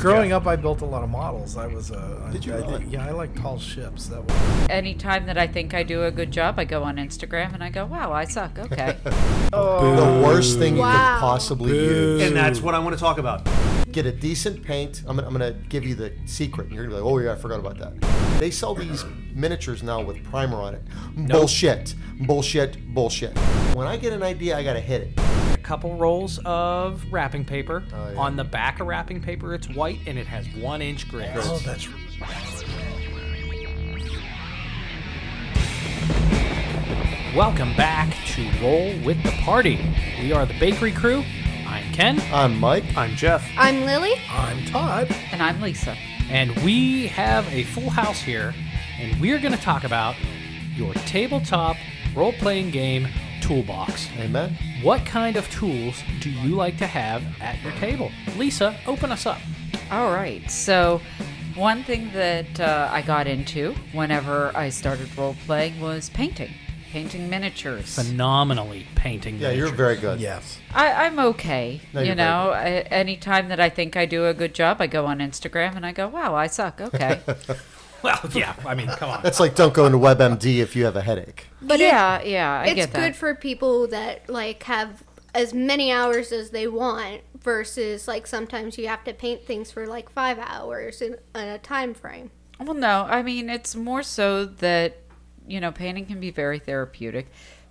Growing up, I built a lot of models. I was a. Did you I yeah, I like tall ships. That was. Anytime that I think I do a good job, I go on Instagram and I go, wow, I suck. Okay. The worst thing you could possibly use. And that's what I want to talk about. Get a decent paint. I'm gonna, I'm gonna give you the secret. And you're gonna be like, oh yeah, I forgot about that. They sell these miniatures now with primer on it. Bullshit. Bullshit. Bullshit. When I get an idea, I gotta hit it. A couple rolls of wrapping paper. Oh, yeah. On the back of wrapping paper, it's white and it has one inch grid. Oh, that's. Welcome back to Roll with the Party. We are the Bakery Crew. I'm Ken, I'm Mike. I'm Jeff. I'm Lily. I'm Todd. and I'm Lisa. and we have a full house here, and we're going to talk about your tabletop role playing game toolbox. Amen. What kind of tools do you like to have at your table? Lisa, open us up. All right. So, one thing that uh, I got into whenever I started role playing was painting, painting miniatures. Phenomenally painting. Yeah, you're very good. Yes. I, I'm okay. No, you know, I, anytime that I think I do a good job, I go on Instagram and I go, wow, I suck. Okay. Well, yeah. I mean, come on. That's like don't go into WebMD if you have a headache. But it- yeah, yeah, I it's get that. good for people that like have as many hours as they want versus like sometimes you have to paint things for like five hours in, in a time frame. Well, no, I mean it's more so that you know painting can be very therapeutic,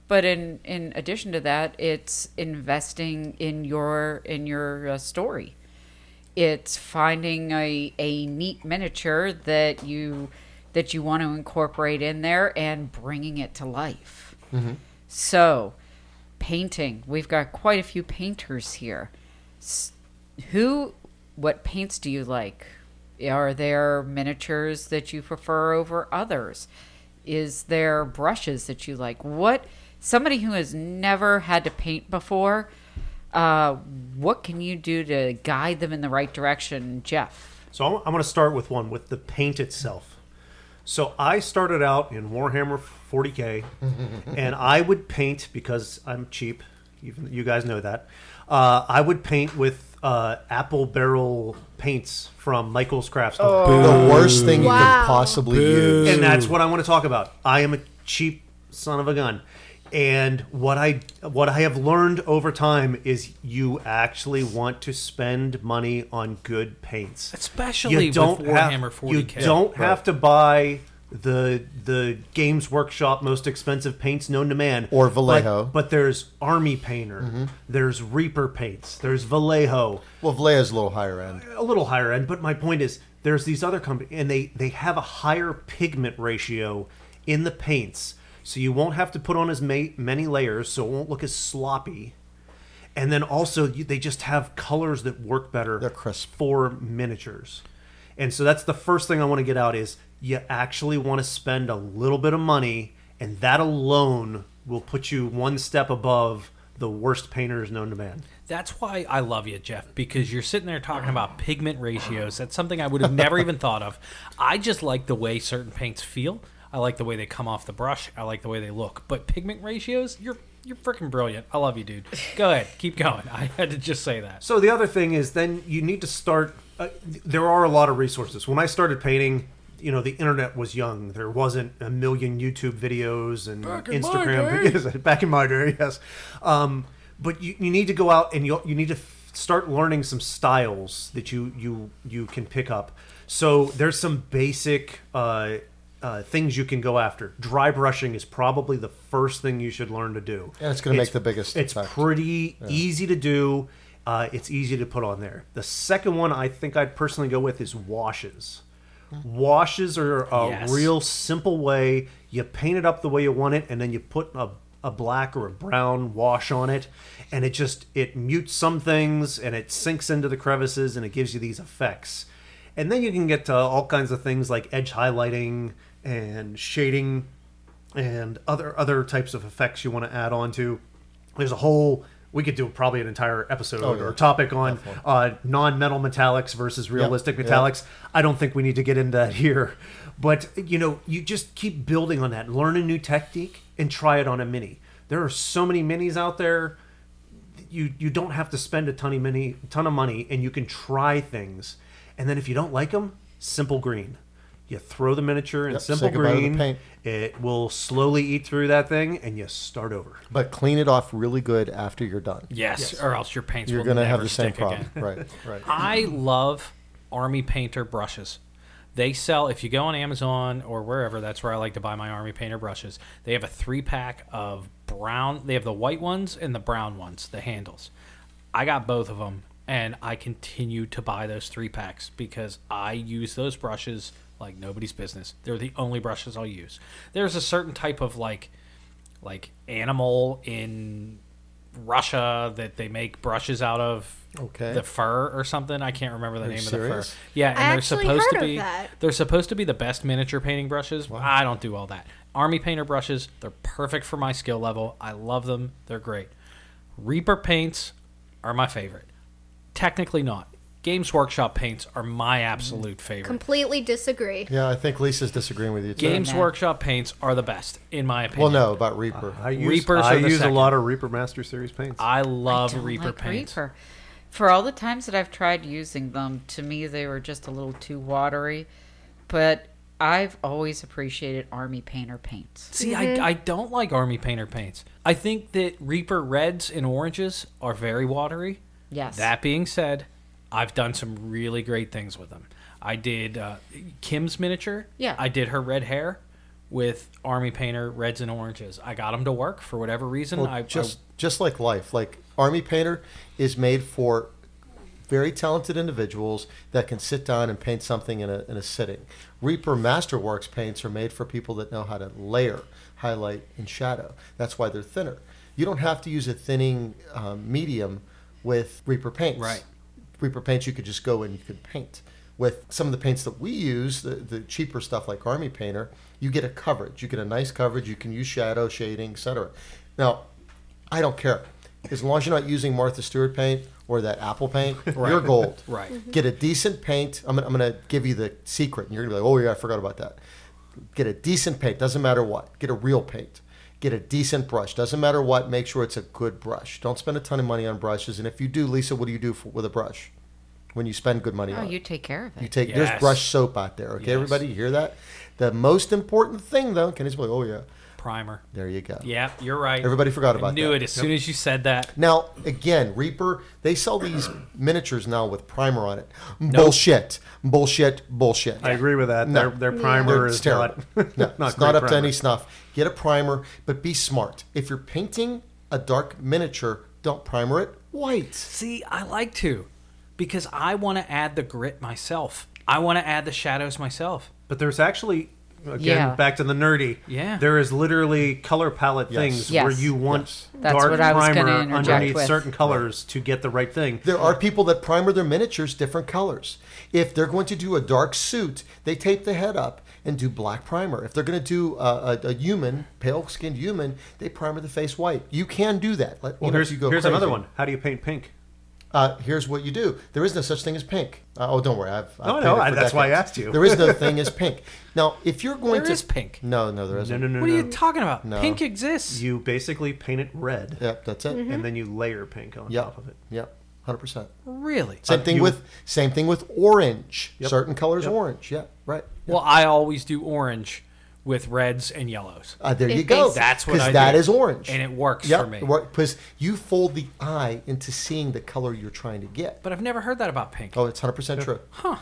but in in addition to that, it's investing in your in your uh, story. It's finding a a neat miniature that you that you want to incorporate in there and bringing it to life. Mm-hmm. So, painting. We've got quite a few painters here. S- who, what paints do you like? Are there miniatures that you prefer over others? Is there brushes that you like? What, somebody who has never had to paint before, uh, what can you do to guide them in the right direction, Jeff? So I'm, I'm going to start with one with the paint itself. So I started out in Warhammer 40k, and I would paint because I'm cheap. Even you guys know that. Uh, I would paint with uh, apple barrel paints from Michael's Craft Store. The worst thing you Wow. could possibly use. and that's what I want to talk about. I am a cheap son of a gun, and what I what I have learned over time is you actually want to spend money on good paints. Especially you don't with Warhammer have, 40K. You don't have to buy the the Games Workshop most expensive paints known to man, Or Vallejo. But, but there's Army Painter, mm-hmm. there's Reaper paints, there's Vallejo Well, Vallejo's a little higher end. a little higher end, but my point is there's these other companies and they they have a higher pigment ratio in the paints, so you won't have to put on as ma- many layers, so it won't look as sloppy. And then also you, they just have colors that work better. They're crisp. for miniatures. And so that's the first thing I want to get out is you actually want to spend a little bit of money, and that alone will put you one step above the worst painters known to man. That's why I love you, Jeff, because you're sitting there talking about pigment ratios. That's something I would have never even thought of. I just like the way certain paints feel. I like the way they come off the brush. I like the way they look. But pigment ratios, you're you're freaking brilliant. I love you, dude. Go ahead, keep going. I had to just say that. So the other thing is then you need to start. Uh, there are a lot of resources. When I started painting, you know, the internet was young. There wasn't a million YouTube videos and Instagram. Yes, back in my day, yes. Um, but you, you need to go out and you you need to f- start learning some styles that you you you can pick up. So there's some basic. Uh, uh, things you can go after. Dry brushing is probably the first thing you should learn to do. And it's gonna make the biggest It's effect. pretty easy to do. Uh, it's easy to put on there. The second one I think I'd personally go with is washes. Washes are a Yes. real simple way. You paint it up the way you want it, and then you put a, a black or a brown wash on it, and it just it mutes some things and it sinks into the crevices and it gives you these effects. And then you can get to all kinds of things like edge highlighting and shading and other other types of effects you want to add on to. There's a whole we could do probably an entire episode Oh, yeah. or topic on uh, non-metal metallics versus realistic yep. metallics. I don't think we need to get into that here, but you know, you just keep building on that, learn a new technique, and try it on a mini. There are so many minis out there. You you don't have to spend a ton of ton of money, and you can try things. And then if you don't like them, simple green. You throw the miniature in Yep, simple say goodbye to the green. paint. It will slowly eat through that thing, and you start over. But clean it off really good after you're done. Yes, or else your paints You're going to have the same problem. again. Right, right. I love Army Painter brushes. They sell if you go on Amazon or wherever. That's where I like to buy my Army Painter brushes. They have a three pack of brown. They have the white ones and the brown ones, the handles. I got both of them, and I continue to buy those three packs because I use those brushes like nobody's business. They're the only brushes I'll use. There's a certain type of like like animal in Russia that they make brushes out of Okay. the fur or something. I can't remember the Are you name serious? of the fur. Yeah, and I they're supposed to be they're supposed to be the best miniature painting brushes. I don't do all that. Army painter brushes, they're perfect for my skill level. I love them. They're great. Reaper paints are my favorite. Technically not. Games Workshop paints are my absolute favorite. Completely disagree. Yeah, I think Lisa's disagreeing with you too. Games Yeah. Workshop paints are the best in my opinion. Well, no, about Reaper. I use, Reapers I are the use a second. lot of Reaper Master Series paints. I love I don't Reaper like paints. Reaper. For all the times that I've tried using them, to me they were just a little too watery. But I've always appreciated Army Painter paints. See, I, mm-hmm. I don't like Army Painter paints. I think that Reaper reds and oranges are very watery. Yes. That being said, I've done some really great things with them. I did uh, Kim's miniature. Yeah. I did her red hair with Army Painter reds and oranges. I got them to work for whatever reason. Well, I just just like life, like Army Painter is made for very talented individuals that can sit down and paint something in a, in a sitting. Reaper Masterworks paints are made for people that know how to layer, highlight, and shadow. That's why they're thinner. You don't have to use a thinning um, medium with Reaper paints. Right. Reaper paints, you could just go and you could paint. With some of the paints that we use, the, the cheaper stuff like Army Painter, you get a coverage. You get a nice coverage. You can use shadow, shading, etc. Now, I don't care. As long as you're not using Martha Stewart paint or that Apple paint, you're gold. Right. Mm-hmm. Get a decent paint. I'm, I'm going to give you the secret, and you're going to be like, oh, yeah, I forgot about that. Get a decent paint. Doesn't matter what. Get a real paint. Get a decent brush. Doesn't matter what. Make sure it's a good brush. Don't spend a ton of money on brushes. And if you do, Lisa, what do you do for, with a brush when you spend good money Oh, on it? you take care of it. You take Yes. there's brush soap out there, okay? Yes. Everybody, you hear that? The most important thing, though, Kenny's like, oh yeah, primer. there you go. Yeah, you're right. Everybody forgot I about knew that. it as soon as you said that. Now, again, Reaper, they sell these miniatures now with primer on it. Bullshit, bullshit, bullshit. I agree with that. No. Their, their primer It's is terrible. not, no, not it's not great up to any snuff. Get a primer, but be smart. If you're painting a dark miniature, don't primer it white. See, I like to because I want to add the grit myself. I want to add the shadows myself. But there's actually, again, Yeah. back to the nerdy. Yeah. There is literally color palette Yes. things Yes. where you want Yes. That's dark what I was primer underneath with. certain colors to get the right thing. There are people that primer their miniatures different colors. If they're going to do a dark suit, they tape the head up and do black primer. If they're going to do a, a, a human, pale skinned human, they primer the face white. You can do that. Let, Well, here's, you go here's crazy. another one. How do you paint pink? Uh, here's what you do. There is no such thing as pink. Uh, oh, don't worry. I've, I've No, no, painted I- for that's why I asked you. There is no thing as pink. Now, if you're going There to is pink. no, no, there No, isn't. no, no, no. What are you talking about? No. Pink exists. You basically paint it red, Yep, that's it. and then you layer pink on Yep. top of it. Yep, hundred percent. really? Same Uh, thing you- with same thing with orange. Yep. Certain colors Yep. orange. Yeah, right. Well, I always do orange with reds and yellows, Uh, there you go. basi- That's what I Because that do. is orange. and it works Yep, for me. Because you fold the eye into seeing the color you're trying to get. But I've never heard that about pink. Oh, it's hundred percent true. Huh?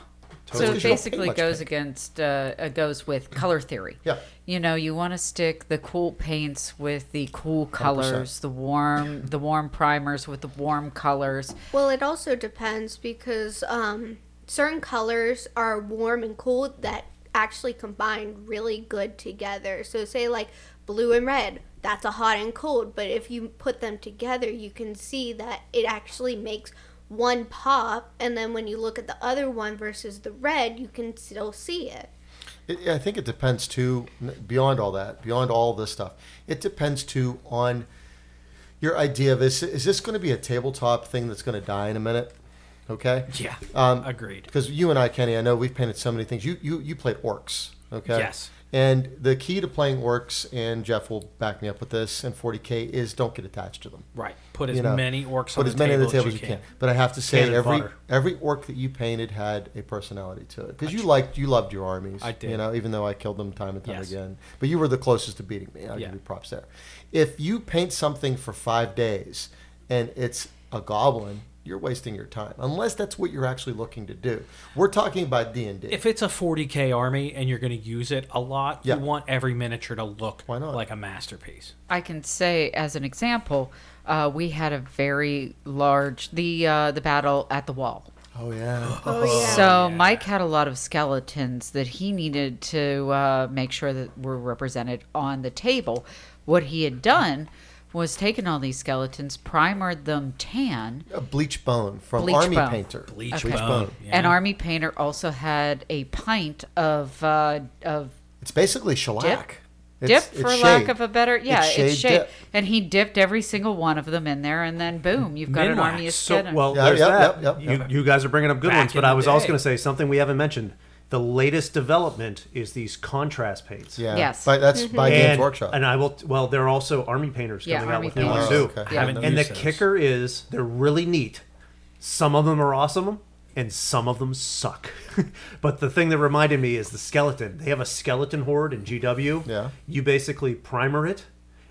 So it basically goes pink. against uh, uh, goes with color theory. Yeah. You know, you want to stick the cool paints with the cool colors, the warm the warm primers with the warm colors. Well, it also depends because um, certain colors are warm and cool that actually combine really good together. So, say like blue and red, that's a hot and cold, but if you put them together, you can see that it actually makes one pop, and then when you look at the other one versus the red, you can still see it. It, I think it depends too. Beyond all that, beyond all this stuff, it depends too on your idea of is is this going to be a tabletop thing that's going to die in a minute? Okay. Yeah. Um, Agreed. Because you and I, Kenny, I know we've painted so many things. You you you played orcs, okay? Yes. And the key to playing orcs, and Jeff will back me up with this, and 40k is don't get attached to them. Right. Put as You know, many orcs Put on as the many table on the table as you can. But I have to say, every fodder. every orc that you painted had a personality to it because you liked you loved your armies. I did. You know, even though I killed them time and time Yes. again. But you were the closest to beating me. I'll Yeah. give you props there. If you paint something for five days and it's a goblin, you're wasting your time unless that's what you're actually looking to do. We're talking about D and D. If it's a 40k army and you're going to use it a lot, Yeah. you want every miniature to look Why not? like a masterpiece. I can say, as an example, uh, we had a very large the uh, the battle at the wall. Oh yeah. Oh yeah. So Mike had a lot of skeletons that he needed to uh, make sure that were represented on the table. What he had done was taking all these skeletons, primered them tan. A bleach bone from Bleach Army bone. Painter. Bleach Okay. bone. Yeah. An army painter also had a pint of uh, of It's basically shellac. dip, It's- for it's lack shade. of a better yeah, It's it's shade shade, dip. and he dipped every single one of them in there, and then boom, you've got an army of So, skeletons. well, Yeah, there's yep, that. yep, yep, you, you guys are bringing up good Back ones, but I was also going to say something we haven't mentioned. The latest development is these contrast paints. Yeah. Yes. But that's mm-hmm. by Games And, Workshop. and I will. Well, there are also army painters Yeah, coming out with new ones too. Oh, okay. Yeah. And the used those. kicker is they're really neat. Some of them are awesome, and some of them suck. but the thing that reminded me is the skeleton. They have a skeleton horde in GW. Yeah. You basically primer it,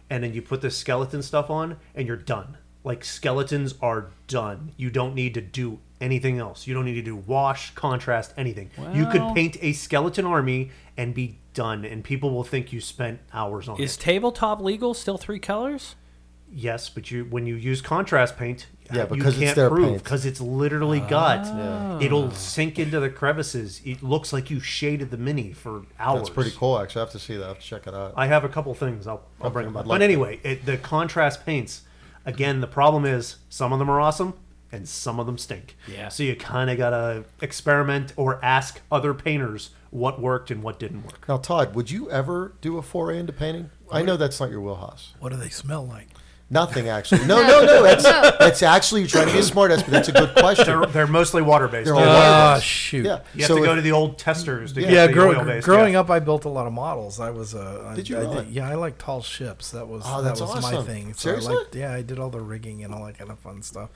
and then you put the skeleton stuff on, and you're done. Like skeletons are done. You don't need to do anything else. You don't need to do wash, contrast, anything. you could paint a skeleton army and be done, and people will think you spent hours on Is it. tabletop legal still three colors? Yes, but you when you use contrast paint, Yeah, you because it's can't their prove paint. because it's literally ah. got. Yeah. It'll sink into the crevices. It looks like you shaded the mini for hours. That's pretty cool, actually. I have to see that. I have to check it out. I have a couple things. I'll, I'll bring them up. I'd But anyway, it, the contrast paints. Again, the problem is some of them are awesome and some of them stink. Yeah. So you kind of gotta experiment or ask other painters what worked and what didn't work. Now, Todd, would you ever do a foray into painting? I know that's not your wheelhouse. What do they smell like? Nothing, actually. No, no, no. That's, that's actually you're trying to be a smart ass, but that's a good question. They're, they're mostly water based. They're all water Ah, based. shoot. Yeah. You have so to go if- to the old testers to Yeah, get Yeah, the grow, oil-based, growing yeah. up, I built a lot of models. I was uh, Did you I, I really? yeah, I like tall ships. That was Oh, that that's was my awesome. thing. So Seriously? I liked, yeah, I did all the rigging and all that kind of fun stuff.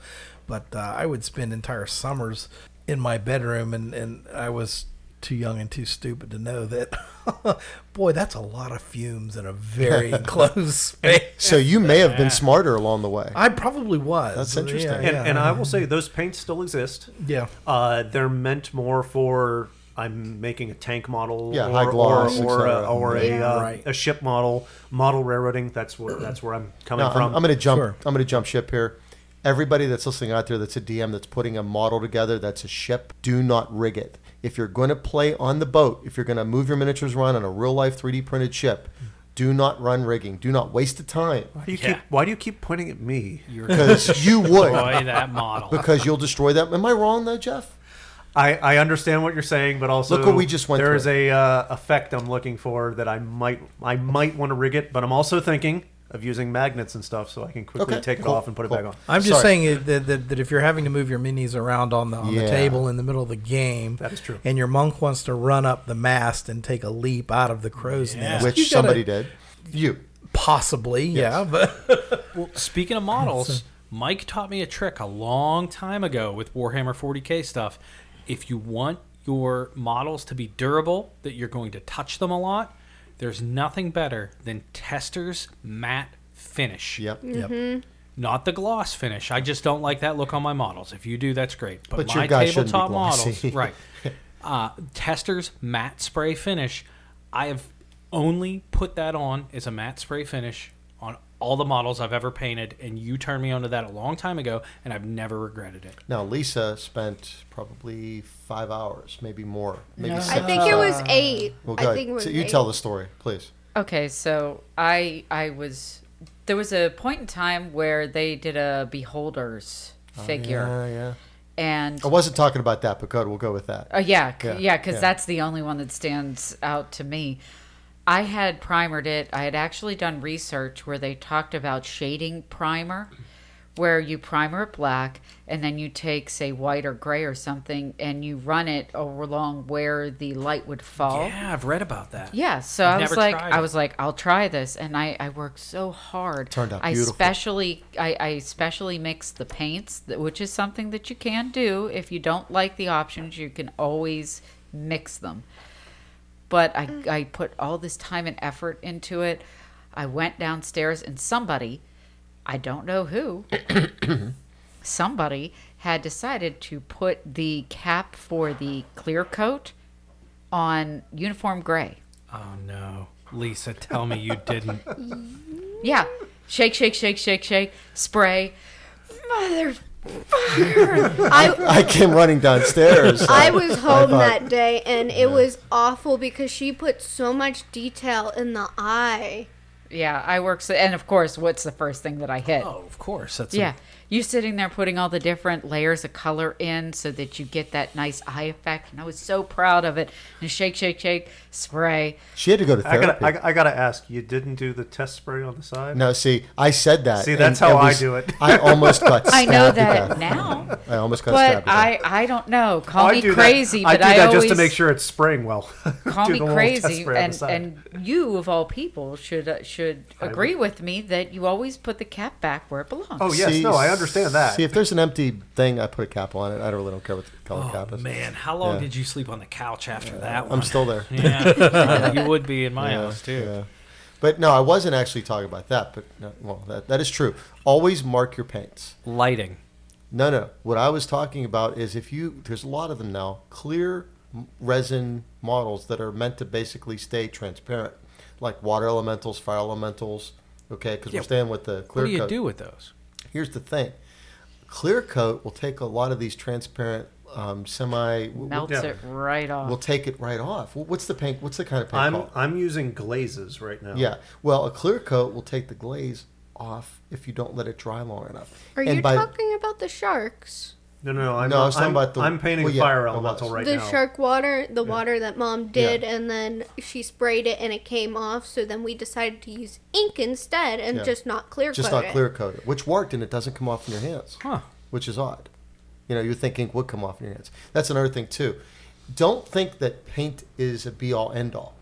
But uh, I would spend entire summers in my bedroom, and and I was too young and too stupid to know that. boy, that's a lot of fumes in a very enclosed space. So you may have been smarter along the way. I probably was. That's Yeah, interesting. And, yeah. and I will say those paints still exist. yeah. Uh, they're meant more for I'm making a tank model, Yeah, or, high gloss, or, or, a, or a, Yeah, uh, right. a ship model, model railroading. That's where that's where I'm coming Now, from. I'm, I'm going to jump. Sure. I'm going to jump ship here. Everybody that's listening out there, that's a DM that's putting a model together, that's a ship. Do not rig it. If you're going to play on the boat, if you're going to move your miniatures around on a real life 3D printed ship, do not run rigging. Do not waste the time why do you Yeah. keep Why do you keep pointing at me? You're because you would. destroy that model. Because you'll destroy them. Am I wrong though, Jeff? I, I understand what you're saying, but also Look what we just went There through. is a uh, effect I'm looking for that I might I might want to rig it, but I'm also thinking of using magnets and stuff so I can quickly Okay, take it cool, off and put cool. it back on. I'm just Sorry. saying that, that, that if you're having to move your minis around on the on Yeah. the table in the middle of the game, That is true. and your monk wants to run up the mast and take a leap out of the crow's Yeah. nest, Which gotta- somebody did. You. possibly, yeah, but Well, speaking of models, Mike taught me a trick a long time ago with Warhammer 40k stuff. If you want your models to be durable, that you're going to touch them a lot, there's nothing better than Tester's matte finish. Yep. yep. Not the gloss finish. I just don't like that look on my models. If you do, that's great. But, But my your guy shouldn't be tabletop glossy. models, right? Uh, Tester's matte spray finish. I have only put that on as a matte spray finish on all the models I've ever painted, and you turned me onto that a long time ago, and I've never regretted it. Now Lisa spent probably five hours, maybe more, maybe No. six. I think it was eight. Well, I think it was so you eight. tell the story, please. Okay, so I I was there was a point in time where they did a beholders oh, figure Oh, Yeah, yeah. and I wasn't talking about that, but good. We'll go with that. Oh yeah, c- Yeah, yeah, because yeah. that's the only one that stands out to me. I had primered it. I had actually done research where they talked about shading primer, where you primer it black and then you take say white or gray or something and you run it along where the light would fall. Yeah, I've read about that. Yeah, so I've I was like, I was like, I'll try this, and I, I worked so hard. Turned out I beautiful. specially, I, I specially mixed the paints, which is something that you can do if you don't like the options. You can always mix them. But I, mm. I put all this time and effort into it. I went downstairs, and somebody, I don't know who, somebody had decided to put the cap for the clear coat on uniform gray. Oh no, Lisa, tell me you didn't. Yeah. Shake, shake, shake, shake, shake. Spray. Mother. I I came running downstairs. I was home thought- that day and it was awful because she put so much detail in the eye. Yeah, I work. So, and of course, what's the first thing that I hit? Oh, of course. That's Yeah. You sitting there putting all the different layers of color in so that you get that nice eye effect. And I was so proud of it. And shake, shake, shake, spray. She had to go to I therapy. gotta, I, I gotta ask. You didn't do the test spray on the side? no, see, I said that. See, that's how it I do it. I almost got I know that now. I almost got But stabbed. to. I, I don't know. Call I me crazy, that. but I do that I just to make sure it's spraying well. call me the little test crazy spray on the and and you of all people should uh, should agree with me that you always put the cap back where it belongs Oh, yes, no, I understand that. See, if there's an empty thing, I put a cap on it. I don't really don't care what the color Oh cap is. man, how long Yeah. did you sleep on the couch after that one? I'm still there. Yeah, you would be in my Yeah, house too. yeah. But no, I wasn't actually talking about that. But no, well, that, that is true. Always mark your paints. Lighting. No, no. What I was talking about is if you, there's a lot of them now, clear resin models that are meant to basically stay transparent, like water elementals, fire elementals. Okay, because Yeah. we're staying with the clear What do you coat. do with those? Here's the thing clear coat will take a lot of these transparent um, semi. w- w- melts Yeah. it right off We'll take it right off. What's the paint? What's the kind of paint I'm called? I'm using glazes right now. Yeah. Well, a clear coat will take the glaze off if you don't let it dry long enough. Are And you by- talking about the sharks? No, no, no. I'm, No, I was talking I'm, about the- I'm painting well, yeah, fire elemental right the now. shark water, the water that mom did, Yeah. and then she sprayed it and it came off. So then we decided to use ink instead and Yeah. just not clear coat. just coat not it. clear coat it, which worked and it doesn't come off in your hands, Huh. which is odd. You know, you think ink would come off in your hands. That's another thing too. Don't think that paint is a be all end all.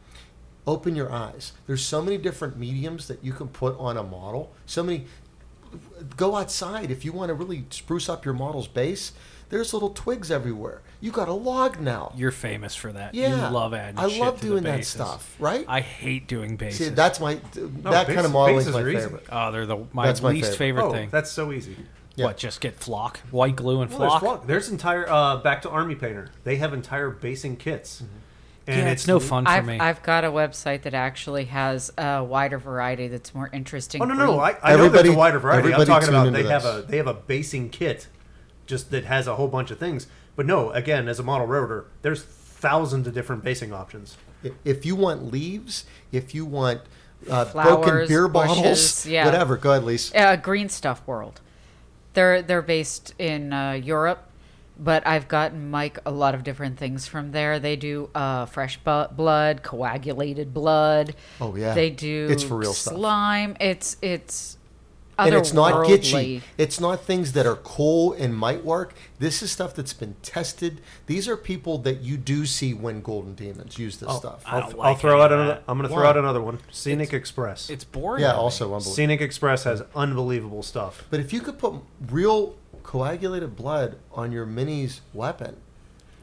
Open your eyes. There's so many different mediums that you can put on a model. So many. Go outside if you want to really spruce up your model's base. There's little twigs everywhere. You got a log now. You're famous for that. Yeah, You love adding I shit love to doing the that stuff, right? I hate doing bases. See, that's my that base- kind of modeling is bases my are easy. favorite. oh, they're the my That's my least favorite. favorite, oh, thing. that's so easy. Yeah. What? Just get flock, white glue, and Well, there's, flock. flock. there's entire uh, back to Army Painter. They have entire basing kits, and yeah, it's, no fun for I've, me. I've got a website that actually has a wider variety that's more interesting. Oh no, for no. I, I know there's Everybody- a wider variety. I'm everybody talking about they have this. a they have a basing kit, just that has a whole bunch of things. But no, again, as a model railroader, there's thousands of different basing options. If you want leaves, if you want uh, broken Flowers, beer bushes, bottles, yeah. whatever, go ahead, Lise. uh, Green Stuff World. They're they're based in uh, Europe, but I've gotten Mike a lot of different things from there. They do uh, fresh bu- blood, coagulated blood. Oh, yeah. They do It's for real stuff. slime. It's it's And it's not otherworldly. gitchy. It's not things that are cool and might work. This is stuff that's been tested. These are people that you do see when Golden Demons use this stuff. I I'll, don't I'll like throw any out of another. that. I'm going to throw Why? out another one. Scenic Express. it's boring. yeah, also unbelievable. Scenic Express has unbelievable stuff. But if you could put real coagulated blood on your mini's weapon,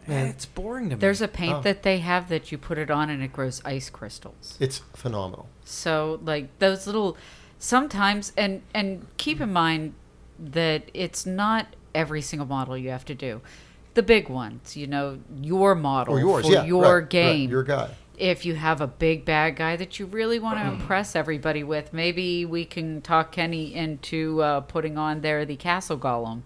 Man, it's boring to me. There's a paint Oh. that they have that you put it on and it grows ice crystals. it's phenomenal. So like those little sometimes and and keep in mind that it's not every single model you have to do. The big ones, you know, your model Or yours, for yeah. your right, right, game. your guy. if you have a big bad guy that you really want to impress everybody with, maybe we can talk Kenny into uh, putting on there the castle golem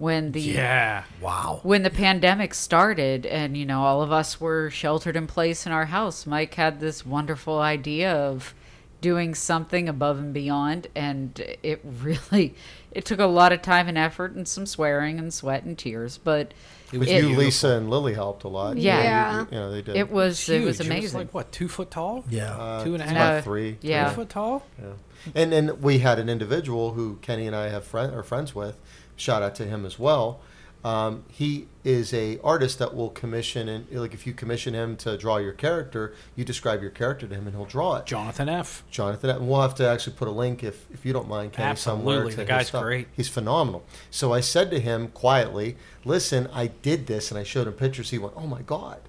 when the yeah. Wow. when the pandemic started and you know all of us were sheltered in place in our house mike had this wonderful idea of doing something above and beyond and it really it took a lot of time and effort and some swearing and sweat and tears but With it, you, Lisa, and Lily helped a lot. Yeah. You- Yeah. You, you know, they did. it was it was Huge. It amazing like what, two foot tall? Yeah. Uh, two and a it's half. about three. yeah. Two foot tall? Yeah and then we had an individual who Kenny and I have friend, are friends with. Shout out to him as well. Um, he is a artist that will commission and like if you commission him to draw your character, you describe your character to him and he'll draw it. Jonathan F. Jonathan, and we'll have to actually put a link if, if you don't mind, Kenny, somewhere. Absolutely. To The guy's stuff. great. He's phenomenal. So I said to him quietly, "Listen, I did this," and I showed him pictures. He went, "Oh my god!"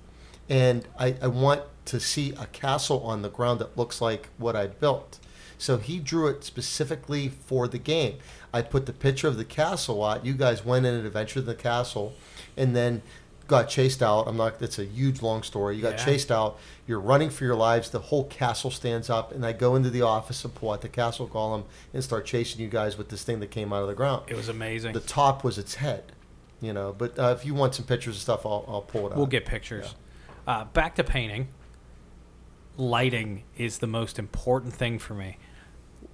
And I, I want to see a castle on the ground that looks like what I built. So he drew it specifically for the game. I put the picture of the castle out. You guys went in and adventured in the castle, and then got chased out. I'm not. It's a huge long story. You got Yeah. chased out. You're running for your lives. The whole castle stands up, and I go into the office and pull out the castle golem and start chasing you guys with this thing that came out of the ground. It was amazing. The top was its head, you know. But uh, if you want some pictures and stuff, I'll, I'll pull it out. We'll get pictures. Uh, back to painting. Lighting is the most important thing for me.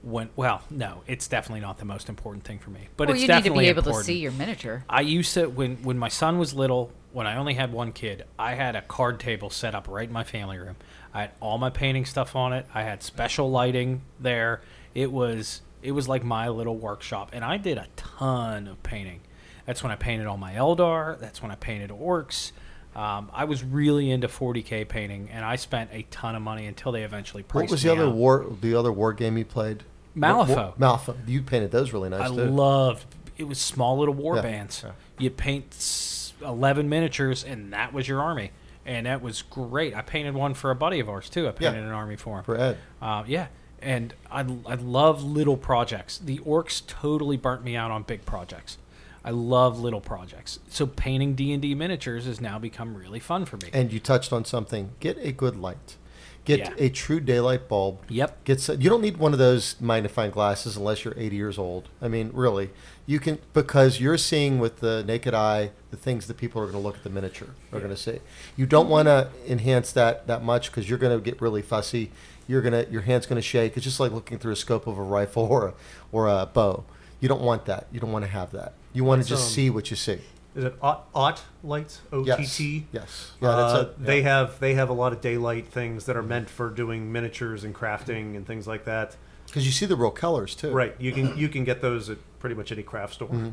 When well, no, it's definitely not the most important thing for me. But well it's you need to definitely be able important. to see your miniature I used to when when my son was little, when I only had one kid, I had a card table set up right in my family room. I had all my painting stuff on it. I had special lighting there. It was it was like my little workshop, and I did a ton of painting. That's when I painted all my Eldar. That's when I painted orcs. Um, I was really into 40k painting, and I spent a ton of money until they eventually priced What was me the other out. war? The other war game you played? Malifaux. What- what- Malifaux. You painted those really nice I too. loved it was small little war Yeah, bands. yeah. You paint 11 miniatures and that was your army. And that was great. I painted one for a buddy of ours too. I Yeah. painted an army for him. for Ed. Uh, yeah. And I, I love little projects. The orcs totally burnt me out on big projects. I love little projects. So painting D&D miniatures has now become really fun for me. And you touched on something. Get a good light. Get Yeah. a true daylight bulb. Yep. Get so, you don't need one of those magnifying glasses unless you're 80 years old. I mean, really, you can because you're seeing with the naked eye the things that people are going to look at the miniature are going to see. You don't want to enhance that that much because you're going to get really fussy. You're gonna your hand's going to shake. It's just like looking through a scope of a rifle or a or a bow. You don't want that. You don't want to have that. You want to just um, see what you see. Is it Ot, Ot lights? O T T. Yes. Yeah, that's Uh, it. They have they have a lot of daylight things that are meant for doing miniatures and crafting and things like that. Because you see the real colors too. Right. You can you can get those at pretty much any craft store. Mm-hmm.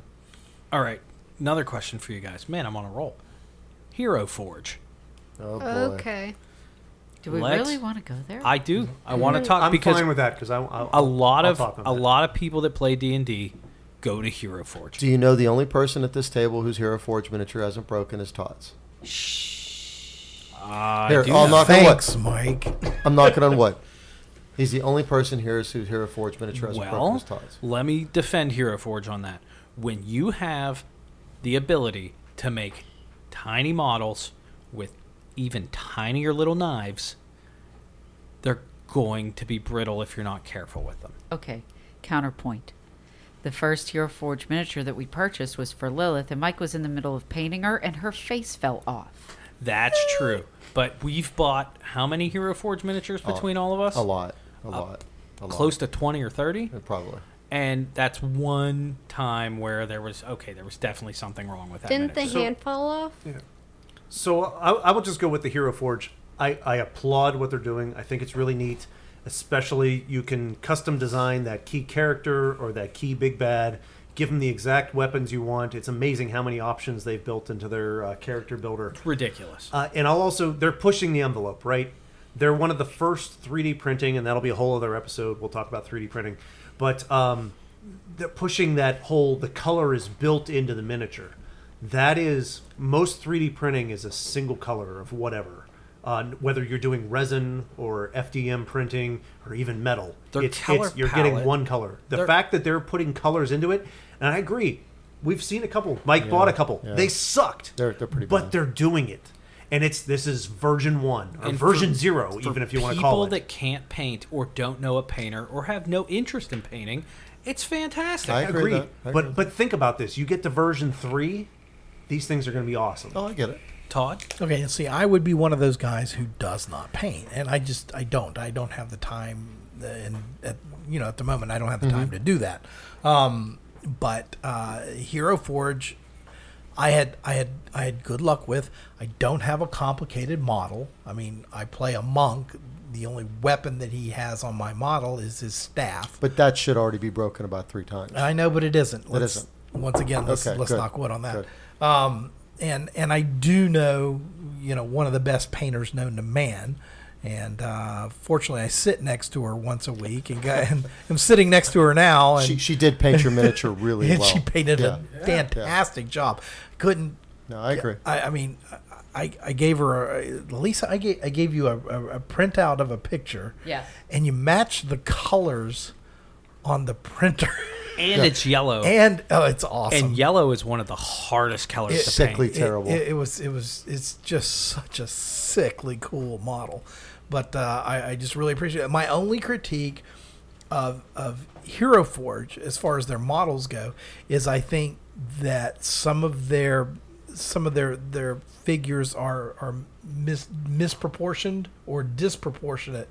All right. Another question for you guys. Man, I'm on a roll. Hero Forge. Oh boy. Okay. Do we Let's- really want to go there I do. I mm-hmm. want to talk I'm because fine with that because I I'll, a lot I'll of talk a that. lot of people that play D and D go to Hero Forge. Do you know the only person at this table whose Hero Forge miniature hasn't broken is Todd's? I Here, do I'll know. knock on wood. Thanks, Mike. I'm knocking on wood. He's the only person here whose Hero Forge miniature hasn't broken Well, is Todd's. let me defend Hero Forge on that. When you have the ability to make tiny models with even tinier little knives, they're going to be brittle if you're not careful with them. Okay, counterpoint. The first Hero Forge miniature that we purchased was for Lilith, and Mike was in the middle of painting her, and her face fell off. That's true. But we've bought how many Hero Forge miniatures between all of us? A lot. A uh, lot. A lot. Close to 20 or 30? Uh, probably. And that's one time where there was okay, there was definitely something wrong with that. Didn't the miniature. hand fall off? So I, I will just go with the Hero Forge. I, I applaud what they're doing. I think it's really neat. Especially you can custom design that key character or that key big bad. Give them the exact weapons you want. It's amazing how many options they've built into their uh, character builder. It's ridiculous. Uh, and I'll also they're pushing the envelope, right? They're one of the first 3D printing, and that'll be a whole other episode. We'll talk about 3D printing, but um, they're pushing that whole the color is built into the miniature. That is most 3D printing is a single color of whatever. Uh, whether you're doing resin or FDM printing or even metal, Their it's, color it's- you're getting one color. The Their- fact that they're putting colors into it, and I agree. We've seen a couple. Mike bought a couple. yeah. They sucked. They're- they're pretty But bad. they're doing it, and it's this is version one or And version for- zero, for even if you want to call it. People that can't paint or don't know a painter or have no interest in painting, it's fantastic. I agree with agree. that. I agree But with but think about this: you get to version three, these things are going to be awesome. Oh, I get it. Todd, Okay, and see, I would be one of those guys who does not paint, and I just I don't. I don't have the time and at, you know at the moment I don't have the time to do that. Um, but uh, Hero Forge, I had I had I had good luck with. I don't have a complicated model. I mean, I play a monk. The only weapon that he has on my model is his staff. But that should already be broken about three times. I know, but it isn't. Let's, isn't. Once again, let's Okay, let's knock wood on that. good. Um, and and I do know, you know, one of the best painters known to man. And uh, fortunately, I sit next to her once a week, and, got, and I'm sitting next to her now. And She, she did paint your miniature really and well. she painted Yeah. a fantastic job. Couldn't. No, I agree. I, I mean, I, I gave her a, Lisa. I gave I gave you a, a, a printout of a picture. Yes. And you matched the colors on the printer. And it's yellow. and oh, it's awesome. And yellow is one of the hardest colors It- to Sickly paint. It- terrible. It, it was it was it's just such a sickly cool model, but uh, I, I just really appreciate it. My only critique of of Hero Forge, as far as their models go, is I think that some of their some of their their figures are are mis, misproportioned or disproportionate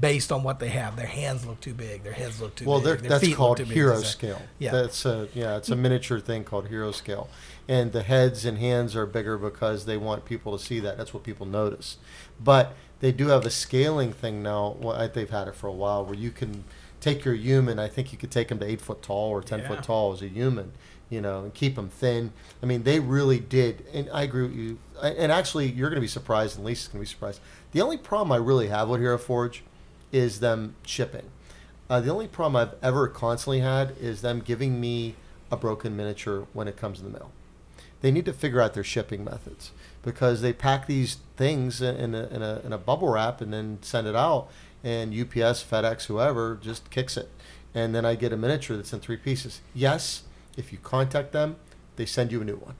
based on what they have. Their hands look too big. Their heads look too Well, big. they're- that's called big, hero things scale. Yeah. That's a yeah, it's a miniature thing called hero scale, and the heads and hands are bigger because they want people to see that. That's what people notice. But they do have a scaling thing now. Well, they've had it for a while, where you can take your human. I think you could take them to eight foot tall or ten Yeah. foot tall as a human, you know, and keep them thin. I mean, they really did, and I agree with you. And actually, you're going to be surprised, and Lisa's going to be surprised. The only problem I really have with Hero Forge is them shipping. Uh, the only problem I've ever constantly had is them giving me a broken miniature when it comes in the mail. They need to figure out their shipping methods because they pack these things in a, in a, in a bubble wrap and then send it out, and UPS, FedEx, whoever just kicks it. And then I get a miniature that's in three pieces. Yes, if you contact them, they send you a new one.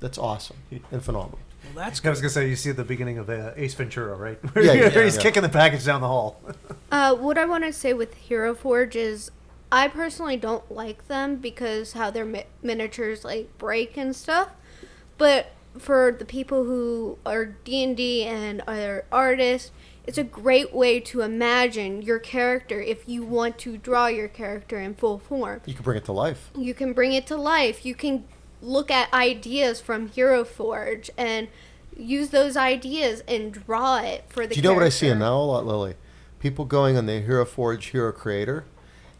That's awesome and phenomenal. Well, that's I was gonna say you see at the beginning of uh, Ace Ventura, right? Yeah, yeah, he's yeah. kicking the package down the hall. Uh, what I want to say with Hero Forge is, I personally don't like them because how their mi- miniatures like break and stuff. But for the people who are D and D and are artists, it's a great way to imagine your character if you want to draw your character in full form. You can bring it to life. You can bring it to life. You can look at ideas from Hero Forge and use those ideas and draw it for the. Do you know what I see now a lot, Lily? People going on the Hero Forge Hero Creator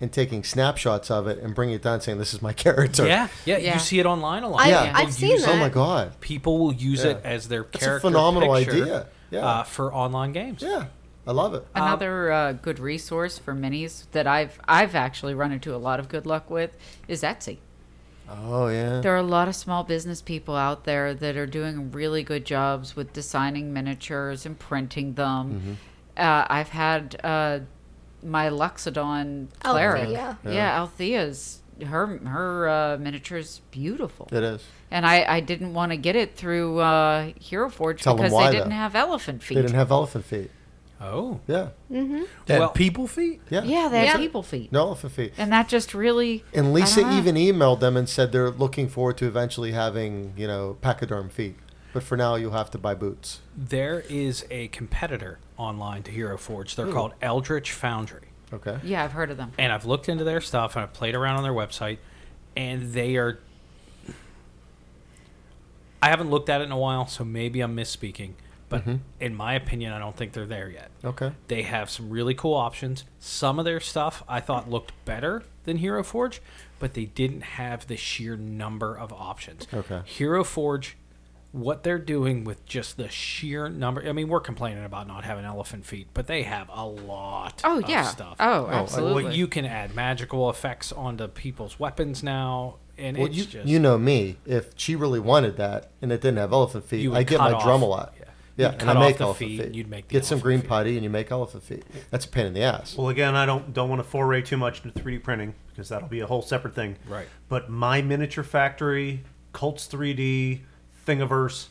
and taking snapshots of it and bringing it down, saying, "This is my character." yeah, yeah, Yeah. You see it online a lot. I- Yeah. People I've seen use that. Oh my god. People will use it as their That's a character phenomenal picture, idea. Yeah. uh, for online games. Yeah, I love it. Another uh, good resource for minis that I've I've actually run into a lot of good luck with is Etsy. Oh yeah. There are a lot of small business people out there that are doing really good jobs with designing miniatures and printing them. Uh, I've had uh, my Loxodon cleric. Althea. Yeah, Althea's her her uh, miniature is beautiful. It is. And I, I didn't want to get it through uh, Hero Forge Tell 'em because why, they didn't though. have elephant feet. They didn't have elephant feet. Oh, Yeah. Mm-hmm. That Well- people feet. Yeah. yeah, they had Yeah. people feet. No elephant feet. And that just really. And I Lisa don't know. even emailed them and said they're looking forward to eventually having, you know, pachyderm feet. But for now, you'll have to buy boots. there is a competitor online to Hero Forge. They're hmm. called Eldritch Foundry. Okay. Yeah, I've heard of them. and I've looked into their stuff and I've played around on their website, and they are. I haven't looked at it in a while, so maybe I'm misspeaking. But mm-hmm. in my opinion, I don't think they're there yet. Okay. They have some really cool options. Some of their stuff I thought looked better than Hero Forge, but they didn't have the sheer number of options. Okay. Hero Forge, what they're doing with just the sheer number. I mean, we're complaining about not having elephant feet, but they have a lot Oh, of yeah. stuff. Oh, oh I- absolutely. Well, you can add magical effects onto people's weapons now, and Well, it's you, just you know me. If she really wanted that and it didn't have elephant feet, I get cut my off- drum a lot. Yeah. Yeah, You'd and I cut off make the elephant feet feet. you'd make the get some elephant green feet. putty and you make elephant feet. That's a pain in the ass. Well, again, I don't don't want to foray too much into 3D printing because that'll be a whole separate thing. Right. But my miniature factory, Cults 3D, Thingiverse,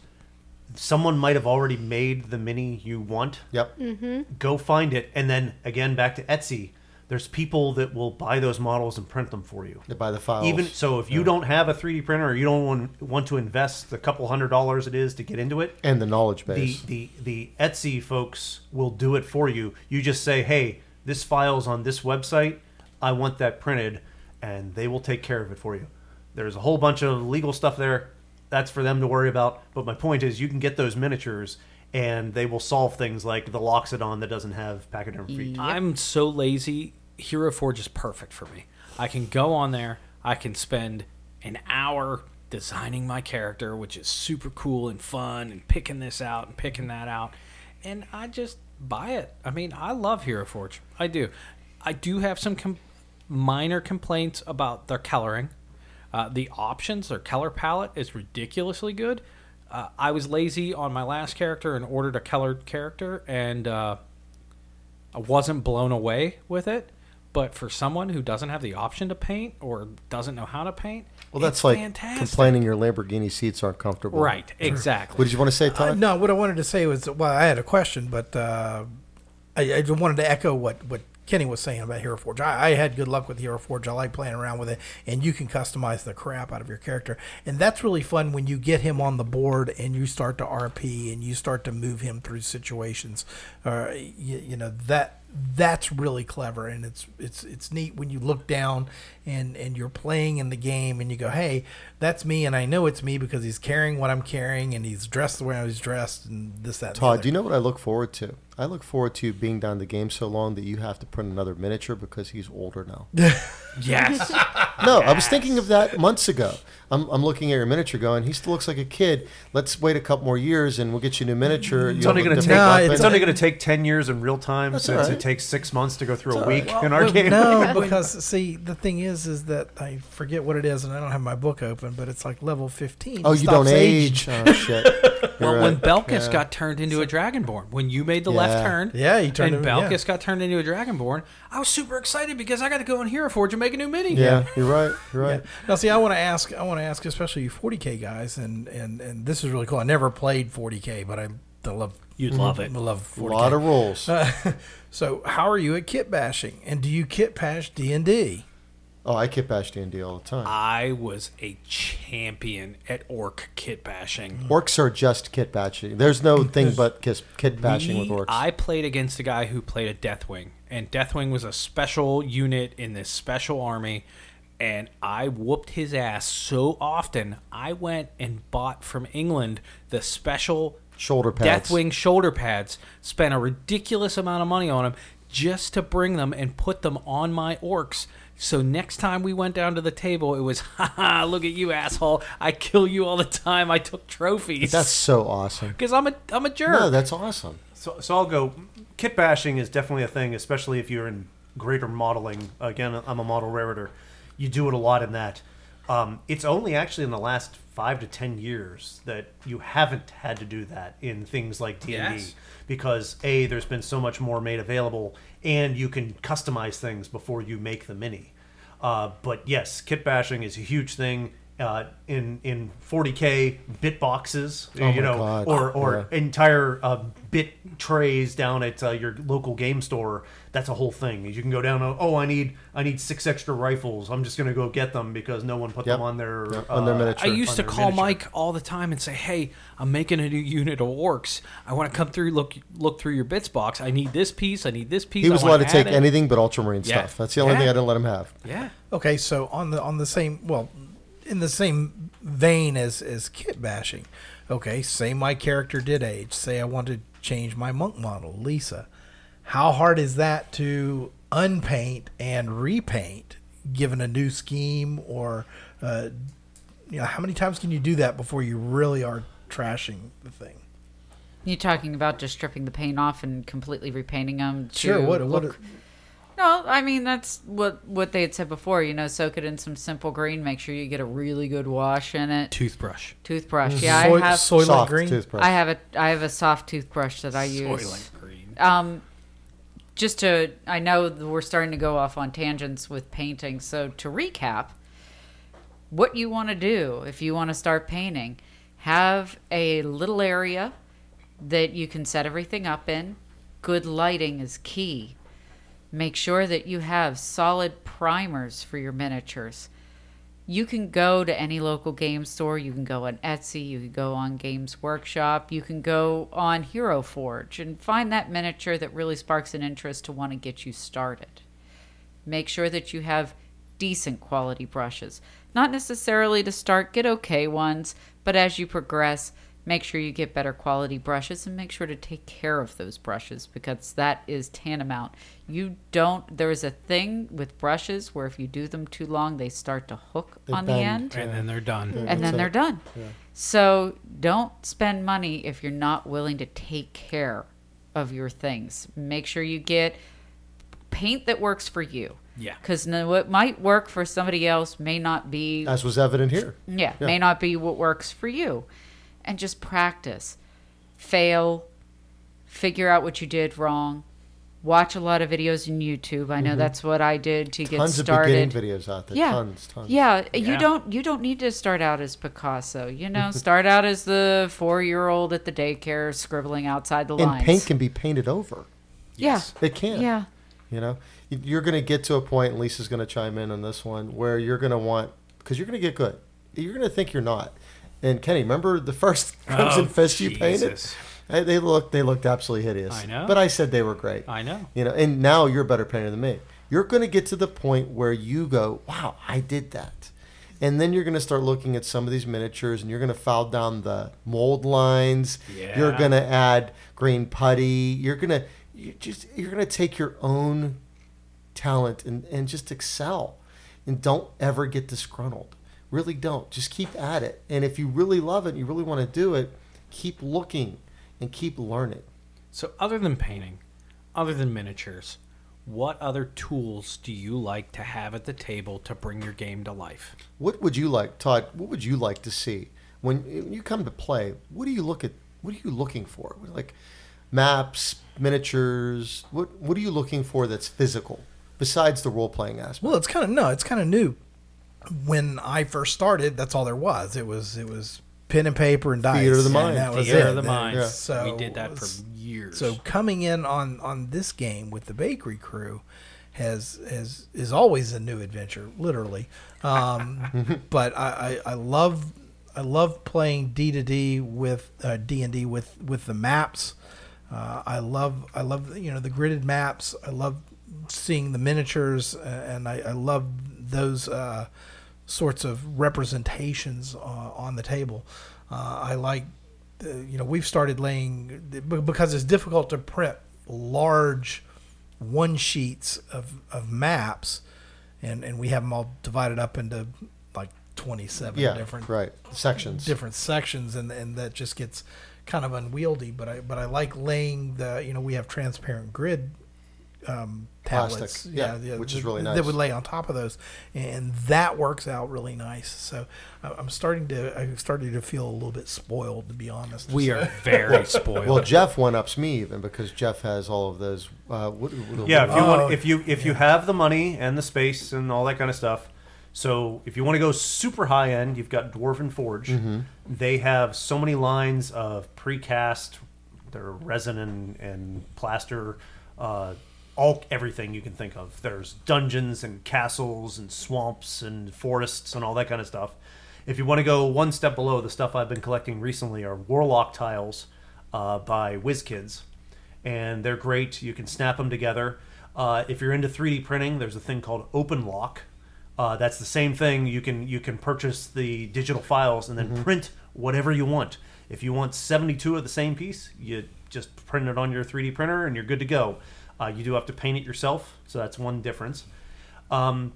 someone might have already made the mini you want. Yep. Mm-hmm. Go find it, and then again back to Etsy. There's people that will buy those models and print them for you. They buy the files. Even so, if you don't have a 3D printer or you don't want, want to invest the couple hundred dollars it is to get into it, and the knowledge base, the, the the Etsy folks will do it for you. You just say, "Hey, this file's on this website. I want that printed, and they will take care of it for you. There's a whole bunch of legal stuff there. That's for them to worry about. But my point is, you can get those miniatures, and they will solve things like the Loxodon that doesn't have pachyderm feet. I'm so lazy. Hero Forge is perfect for me. I can go on there. I can spend an hour designing my character, which is super cool and fun, and picking this out and picking that out, and I just buy it. I mean, I love Hero Forge. I do. I do have some com- minor complaints about their coloring. Uh, the options, their color palette is ridiculously good. Uh, I was lazy on my last character and ordered a colored character, and uh, I wasn't blown away with it. But for someone who doesn't have the option to paint or doesn't know how to paint, Well, that's it's like fantastic. complaining your Lamborghini seats aren't comfortable. Right, exactly. What did you want to say, Uh, Todd? no, what I wanted to say was, well, I had a question, but uh, I, I just wanted to echo what, what Kenny was saying about Hero Forge. I, I had good luck with Hero Forge. I like playing around with it, and you can customize the crap out of your character, and that's really fun when you get him on the board and you start to RP and you start to move him through situations. Uh, you, you know that that's really clever and it's it's it's neat when you look down and and you're playing in the game and you go hey that's me and i know it's me because he's carrying what i'm carrying and he's dressed the way i was dressed and this that and Todd, other. do you know what I look forward to? I look forward to being down the game so long that you have to print another miniature because he's older now. yes. No, I was thinking of that months ago. I'm, I'm looking at your miniature going, he still looks like a kid. Let's wait a couple more years and we'll get you a new miniature. It's only going to take. No, it's, it's- only going to take ten years in real time, That's since all right. it takes six months to go through a week right. in our Well, game. no because see the thing is is that i forget what it is and i don't have my book open but it's like level 15 Oh, It you don't stops age. Oh, shit. You're Well, when right. Belkis Yeah. got turned into a Dragonborn, when you made the left turn, Yeah, he turned and him- yeah. Got turned into a Dragonborn, I was super excited because I got to go in Hero Forge and make a new mini. Yeah, you're right. You're right. Yeah. Now, see, I want to ask, I want to ask, especially you 40k guys, and and and this is really cool. I never played 40k, but I, I love, You'd love mm-hmm. it. I love A 40k. lot of rules. so, how are you at kit bashing, and do you kit bash D and D? Oh, I kit bash D&D all the time. I was a champion at orc kit bashing. Mm. Orcs are just kit bashing. There's no thing but kiss, kit bashing with orcs. I played against a guy who played a Deathwing, and Deathwing was a special unit in this special army, and I whooped his ass so often. I went and bought from England the special Shoulder pads. Deathwing shoulder pads. Spent a ridiculous amount of money on them just to bring them and put them on my orcs. So next time we went down to the table, it was, haha, look at you, asshole! I kill you all the time. I took trophies. That's so awesome. because I'm a I'm a jerk. No, that's awesome. So, so I'll go. Kit bashing is definitely a thing, especially if you're in greater modeling. Again, I'm a model rareter. You do it a lot in that. Um, it's only actually in the last five to ten years that you haven't had to do that in things like D and D, Yes. because a there's been so much more made available, and you can customize things before you make the mini. Uh, but yes, kit bashing is a huge thing. Uh, in in 40k bit boxes, Oh you know, God. or or Yeah. entire uh, bit trays down at uh, your local game store. That's a whole thing. You can go down. Oh, I need I need six extra rifles. I'm just gonna go get them because no one put Yep. them on their Yep, on their uh, miniature. I used to call miniature. Mike all the time and say, "Hey, I'm making a new unit of orcs. I want to come through, look look through your bits box. I need this piece. I need this piece. He was I allowed wanna take it." anything but ultramarine Yeah. stuff. That's the only Yeah. thing I didn't let him have. Yeah, Okay, so on the on the same well, in the same vein as as kit bashing. Okay, say my character did age. Say I want to change my monk model, Lisa. How hard is that to unpaint and repaint, given a new scheme, or uh, you know, how many times can you do that before you really are trashing the thing? You talking about just stripping the paint off and completely repainting them? To Sure. What what? look- No, I mean that's what what they had said before. You know, soak it in some simple green. Make sure you get a really good wash in it. toothbrush. Toothbrush. Yeah, soy, I have. soylent Soft green. toothbrush. I have a I have a soft toothbrush that I use. Soylent green. Um, just to I know we're starting to go off on tangents with painting. So to recap, what you want to do if you want to start painting, have a little area that you can set everything up in. Good lighting is key. Make sure that you have solid primers for your miniatures. you can go to any local game store. You can go on Etsy. You can go on Games Workshop. You can go on Hero Forge and find that miniature that really sparks an interest to want to get you started. Make sure that you have decent quality brushes. Not necessarily to start, get okay ones, but as you progress, make sure you get better quality brushes and make sure to take care of those brushes because that is tantamount. You don't, there is a thing with brushes where if you do them too long, they start to hook They on the end and then they're done. and then it. they're done. So don't spend money if you're not willing to take care of your things. Make sure you get paint that works for you. Yeah. Because what might work for somebody else may not be As was evident here. yeah, Yeah. may not be what works for you. And just practice. Fail. Figure out what you did wrong. Watch a lot of videos on YouTube. I know that's what I did to get Mm-hmm. Tons of beginning videos out there. yeah. Tons, tons. Yeah, Yeah. you don't you don't need to start out as Picasso. You know, start out as the 4-year-old at the daycare scribbling outside the And lines. paint can be painted over. yeah. It can. Yeah. You know, You- you're going to get to a point, and Lisa's going to chime in on this one, where you're going to want, because you're going to get good. You're going to think you're not. And Kenny, remember the first Crimson Oh, Fist you painted? Jesus. Eh, They looked, they looked absolutely hideous. I know. But I said they were great. I know. You know, and now you're a better painter than me. You're going to get to the point where you go, "Wow, I did that," and then you're going to start looking at some of these miniatures, and you're going to file down the mold lines. yeah. You're going to add green putty. You're going to you just you're going to take your own talent and and just excel, and don't ever get disgruntled. Really don't. Just keep at it. And if you really love it, and you really want to do it, keep looking and keep learning. So, other than painting, other than miniatures, what other tools do you like to have at the table to bring your game to life? What would you like, Todd? What would you like to see when, when you come to play? What do you look at? What are you looking for? Like maps, miniatures. What What are you looking for that's physical besides the role playing aspect? Well, it's kind of no, it's kind of new. When I first started, that's all there was. It was it was pen and paper and dice. Theater of the mind. That was Theater it. of the mind. Yeah. So we did that for years. So coming in on on this game with the bakery crew has has is always a new adventure, literally. Um, but I, I, I love I love playing D to D with uh, D and D with with the maps. Uh, I love I love you know the gridded maps. I love seeing the miniatures, uh, and I, I love those uh, sorts of representations uh, on the table. Uh, I like uh, you know we've started laying because it's difficult to print large one sheets of, of maps and and we have them all divided up into like 27 yeah, different right sections. different sections and and that just gets kind of unwieldy but I but I like laying the you know we have transparent grid um, Plastic, tablets yeah, which is really that nice. would lay on top of those and that works out really nice so I- I'm starting to I'm starting to feel a little bit spoiled to be honest we So- are very spoiled. Well, Jeff one ups me even because Jeff has all of those. Uh, what, what, Yeah, if you Oh, want, if you if you have the money and the space and all that kind of stuff. So if you want to go super high end, you've got Dwarven Forge. They have so many lines of precast, their resin and, and plaster, uh, all everything you can think of. There's dungeons and castles and swamps and forests and all that kind of stuff. If you want to go one step below, the stuff I've been collecting recently are Warlock tiles uh, by WizKids and they're great. You can snap them together. Uh, if you're into 3D printing, there's a thing called OpenLock. Uh, that's the same thing. You can you can purchase the digital files and then print whatever you want. If you want 72 of the same piece, you just print it on your 3D printer and you're good to go. Uh, you do have to paint it yourself, so that's one difference. Um,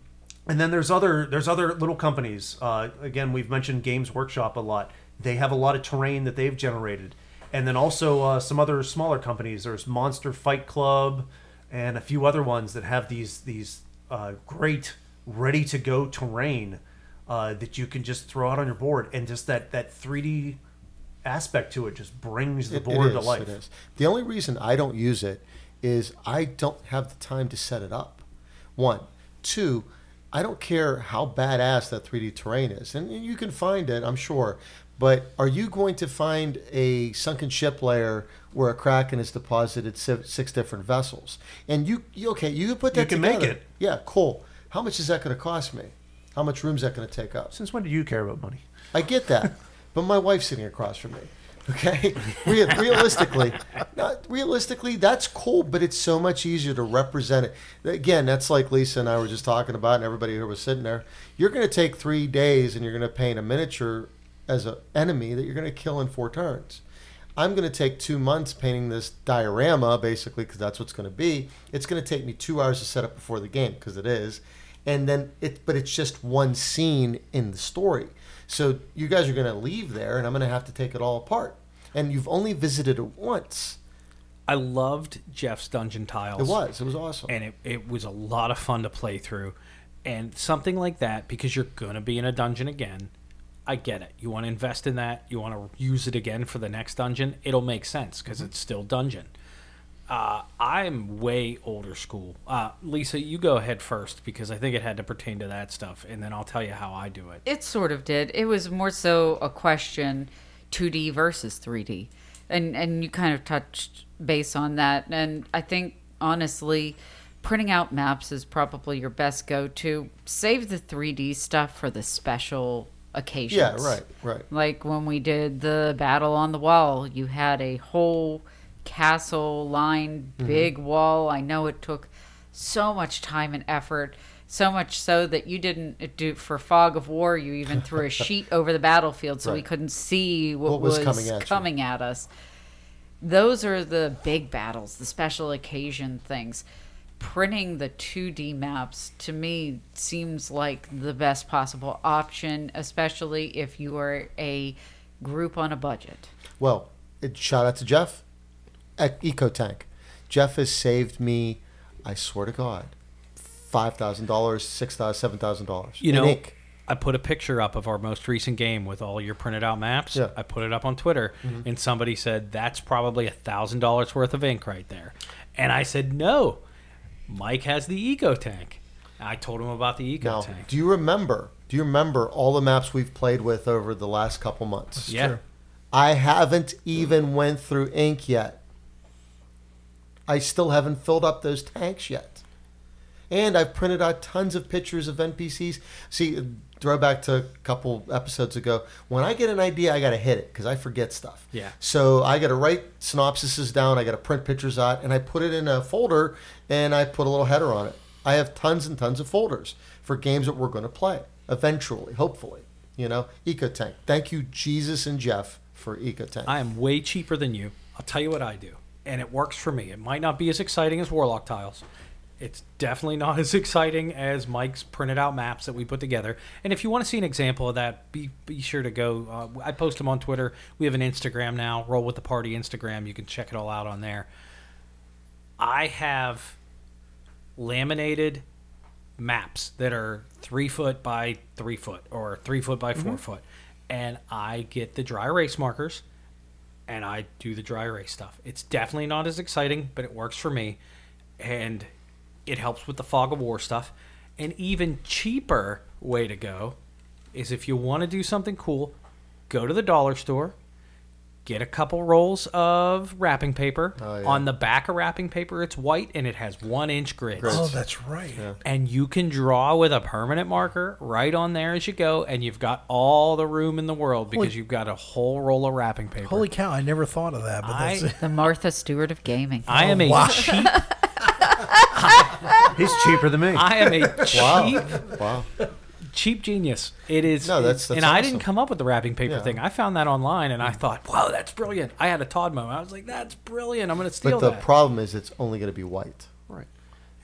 and then there's other there's other little companies. Uh, again, we've mentioned Games Workshop a lot. They have a lot of terrain that they've generated, and then also uh, some other smaller companies. There's Monster Fight Club, and a few other ones that have these these uh, great ready to go terrain uh, that you can just throw out on your board, and just that that 3D aspect to it just brings the It- it board to life. It is. The only reason I don't use it is I don't have the time to set it up. One, two, I don't care how badass that 3D terrain is, and you can find it, I'm sure. But are you going to find a sunken ship layer where a kraken has deposited six different vessels? And you, you okay? You can put that You can make it. Yeah, cool. How much is that going to cost me? How much room is that going to take up? Since when do you care about money? I get that, but my wife's sitting across from me. Okay, Real, realistically, not realistically, that's cool, but it's so much easier to represent it. Again, that's like Lisa and I were just talking about, and everybody who was sitting there. You're going to take three days, and you're going to paint a miniature as an enemy that you're going to kill in four turns. I'm going to take two months painting this diorama, basically, because that's what's going to be. It's going to take me two hours to set up before the game, because it is, and then it. But it's just one scene in the story. So you guys are going to leave there, and I'm going to have to take it all apart. And you've only visited it once. I loved Jeff's dungeon tiles. It was. It was awesome. and it, it was a lot of fun to play through. And something like that, because you're going to be in a dungeon again, I get it. You want to invest in that, you want to use it again for the next dungeon, it'll make sense because it's still dungeon. Uh, I'm way older school. Uh, Lisa, you go ahead first because I think it had to pertain to that stuff, and then I'll tell you how I do it. It sort of did. It was more so a question 2D versus 3D. And and you kind of touched base on that and I think honestly printing out maps is probably your best go-to. Save the 3D stuff for the special occasions. yeah, right, right. Like when we did the battle on the wall, you had a whole castle lined Mm-hmm. big wall. I know it took so much time and effort, so much so that you didn't do for fog of war. You even threw a sheet over the battlefield so we couldn't see what, What was was, coming at coming at us. Those are the big battles, the special occasion things. Printing the 2D maps to me seems like the best possible option, especially if you are a group on a budget. Well, it, shout out to Jeff at EcoTank. Jeff has saved me, I swear to God, five thousand dollars, six thousand, seven thousand dollars. You know, ink. I put a picture up of our most recent game with all your printed out maps. Yeah. Mm-hmm. I put it up on Twitter, and somebody said that's probably a thousand dollars worth of ink right there. And I said, no, Mike has the eco tank. I told him about the eco Now, tank. do you remember? Do you remember all the maps we've played with over the last couple months? yeah, I haven't even went through ink yet. I still haven't filled up those tanks yet. And I've printed out tons of pictures of NPCs. See, throw back to a couple episodes ago. When I get an idea, I got to hit it because I forget stuff. Yeah. So I got to write synopsises down. I got to print pictures out, and I put it in a folder, and I put a little header on it. I have tons and tons of folders for games that we're going to play eventually, hopefully. You know, EcoTank. Thank you, Jesus and Jeff, for EcoTank. I am way cheaper than you. I'll tell you what I do, and it works for me. It might not be as exciting as Warlock tiles. It's definitely not as exciting as Mike's printed out maps that we put together. And if you want to see an example of that, be be sure to go. Uh, I post them on Twitter. We have an Instagram now. Roll with the Party Instagram. You can check it all out on there. I have laminated maps that are three foot by three foot or three foot by 4 foot, and I get the dry erase markers and I do the dry erase stuff. It's definitely not as exciting, but it works for me, and it helps with the fog of war stuff. An even cheaper way to go is if you want to do something cool, go to the dollar store, get a couple rolls of wrapping paper. Oh, yeah. On the back of wrapping paper, it's white and it has one inch grids. Grids. Oh, that's right. And you can draw with a permanent marker right on there as you go, and you've got all the room in the world because Holy- you've got a whole roll of wrapping paper. Holy cow! I never thought of that. But I- that's The Martha Stewart of gaming. I am oh, a wow. cheap. He's cheaper than me. I am a cheap, wow. wow. cheap genius. It is. No, that's- that's and I didn't come up with the wrapping paper Yeah. thing. I found that online, and I thought, wow, that's brilliant. I had a Todd moment. I was like, that's brilliant. I'm going to steal But the that. problem is, it's only going to be white. Right.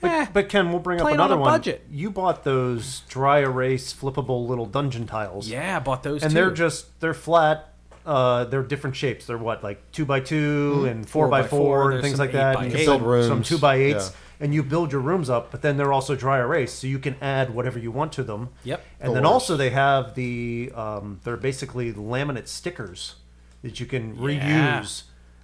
But, Eh, but Ken, we'll bring up playing on another one. budget. You bought those dry erase flippable little dungeon tiles. yeah, I bought those. And too. they're just they're flat. Uh, they're different shapes. They're what like two by 2 and four, Four by by four, four. and things like that. by You eight. can Build some two by eights, Yeah. And you build your rooms up. But then they're also dry erase, so you can add whatever you want to them. Yep. And then also they have the um, they're basically laminate stickers that you can Yeah. reuse.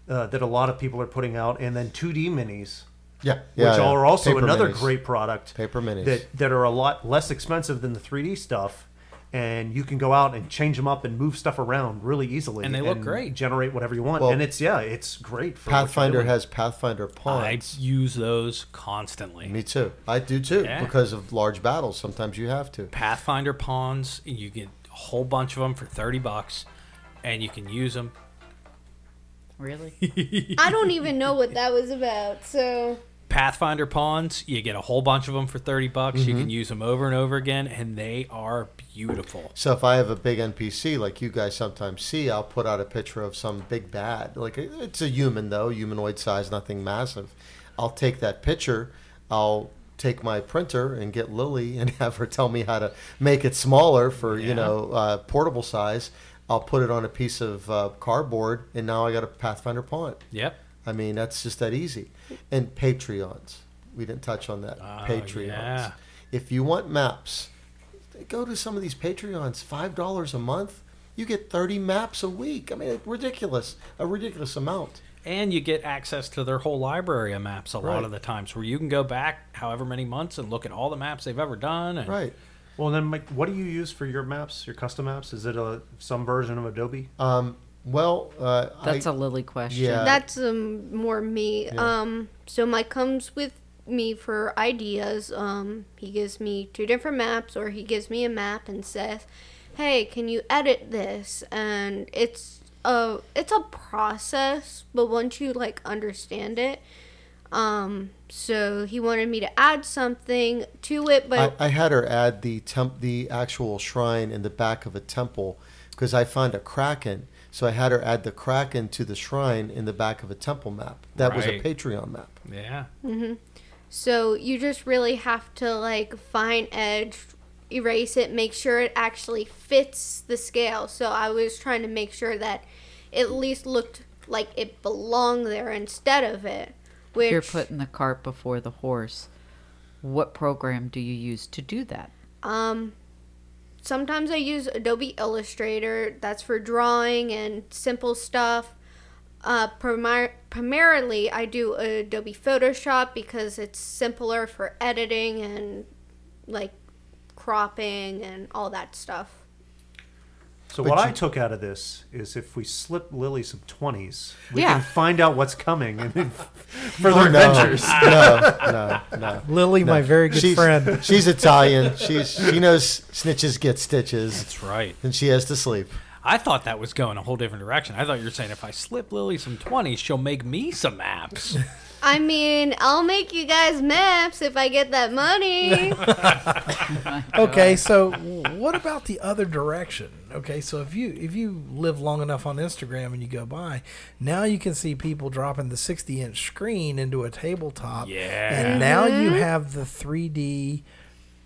Uh, that a lot of people are putting out, and then 2D minis Yeah. which yeah, yeah. are also Paper another minis. great product. Paper minis. that that are a lot less expensive than the 3D stuff, and you can go out and change them up and move stuff around really easily. And they look great. Generate whatever you want, Well, and it's yeah, it's great. For Pathfinder has Pathfinder pawns. I use those constantly. Me too. I do too Yeah. because of large battles. Sometimes you have to. Pathfinder pawns, you get a whole bunch of them for 30 bucks, and you can use them. Really? I don't even know what that was about. So Pathfinder pawns, you get a whole bunch of them for 30 bucks. Mm-hmm. You can use them over and over again, and they are beautiful. So if I have a big NPC like you guys sometimes see, I'll put out a picture of some big bad. Like it's a human though, humanoid size, nothing massive. I'll take that picture. I'll take my printer and get Lily and have her tell me how to make it smaller for you know uh, portable size. I'll put it on a piece of uh, cardboard, and now I got a Pathfinder pawn. Yep. I mean, that's just that easy. And Patreons. We didn't touch on that. Oh, Patreons. yeah. If you want maps, go to some of these Patreons. Five dollars a month, you get thirty maps a week. I mean, ridiculous. A ridiculous amount. And you get access to their whole library of maps a lot of the times, where you can go back however many months and look at all the maps they've ever done. And Right. Well, then, Mike, what do you use for your maps, your custom maps? Is it a some version of Adobe? Um. Well, uh, That's I, a Lily question. Yeah. that's um, more me. Um, so Mike comes with me for ideas. Um, he gives me two different maps, or he gives me a map and says, "Hey, can you edit this?" And it's a it's a process, but once you like understand it, um, so he wanted me to add something to it, but I, I had her add the temp, the actual shrine in the back of a temple because I found a kraken. So I had her add the kraken to the shrine in the back of a temple map. That was a Patreon map. yeah. So you just really have to like fine edge, erase it, make sure it actually fits the scale. So I was trying to make sure that it at least looked like it belonged there instead of it. Which You're putting the cart before the horse. What program do you use to do that? um sometimes I use Adobe Illustrator. That's for drawing and simple stuff. Uh, primar- primarily, I do Adobe Photoshop because it's simpler for editing and like cropping and all that stuff. So But what I took out of this is if we slip Lily some twenties, we Yeah. can find out what's coming and further Oh, no. adventures. no, no, no. Lily, my very good she's, friend. She's Italian. She's she knows snitches get stitches, That's right. and she has to sleep. I thought that was going a whole different direction. I thought you were saying if I slip Lily some 20s, she'll make me some apps. I mean, I'll make you guys maps if I get that money. Okay, so what about the other direction? Okay, so if you if you live long enough on Instagram and you go by, now you can see people dropping the 60 inch screen into a tabletop. Yeah. And now you mm-hmm. have the 3D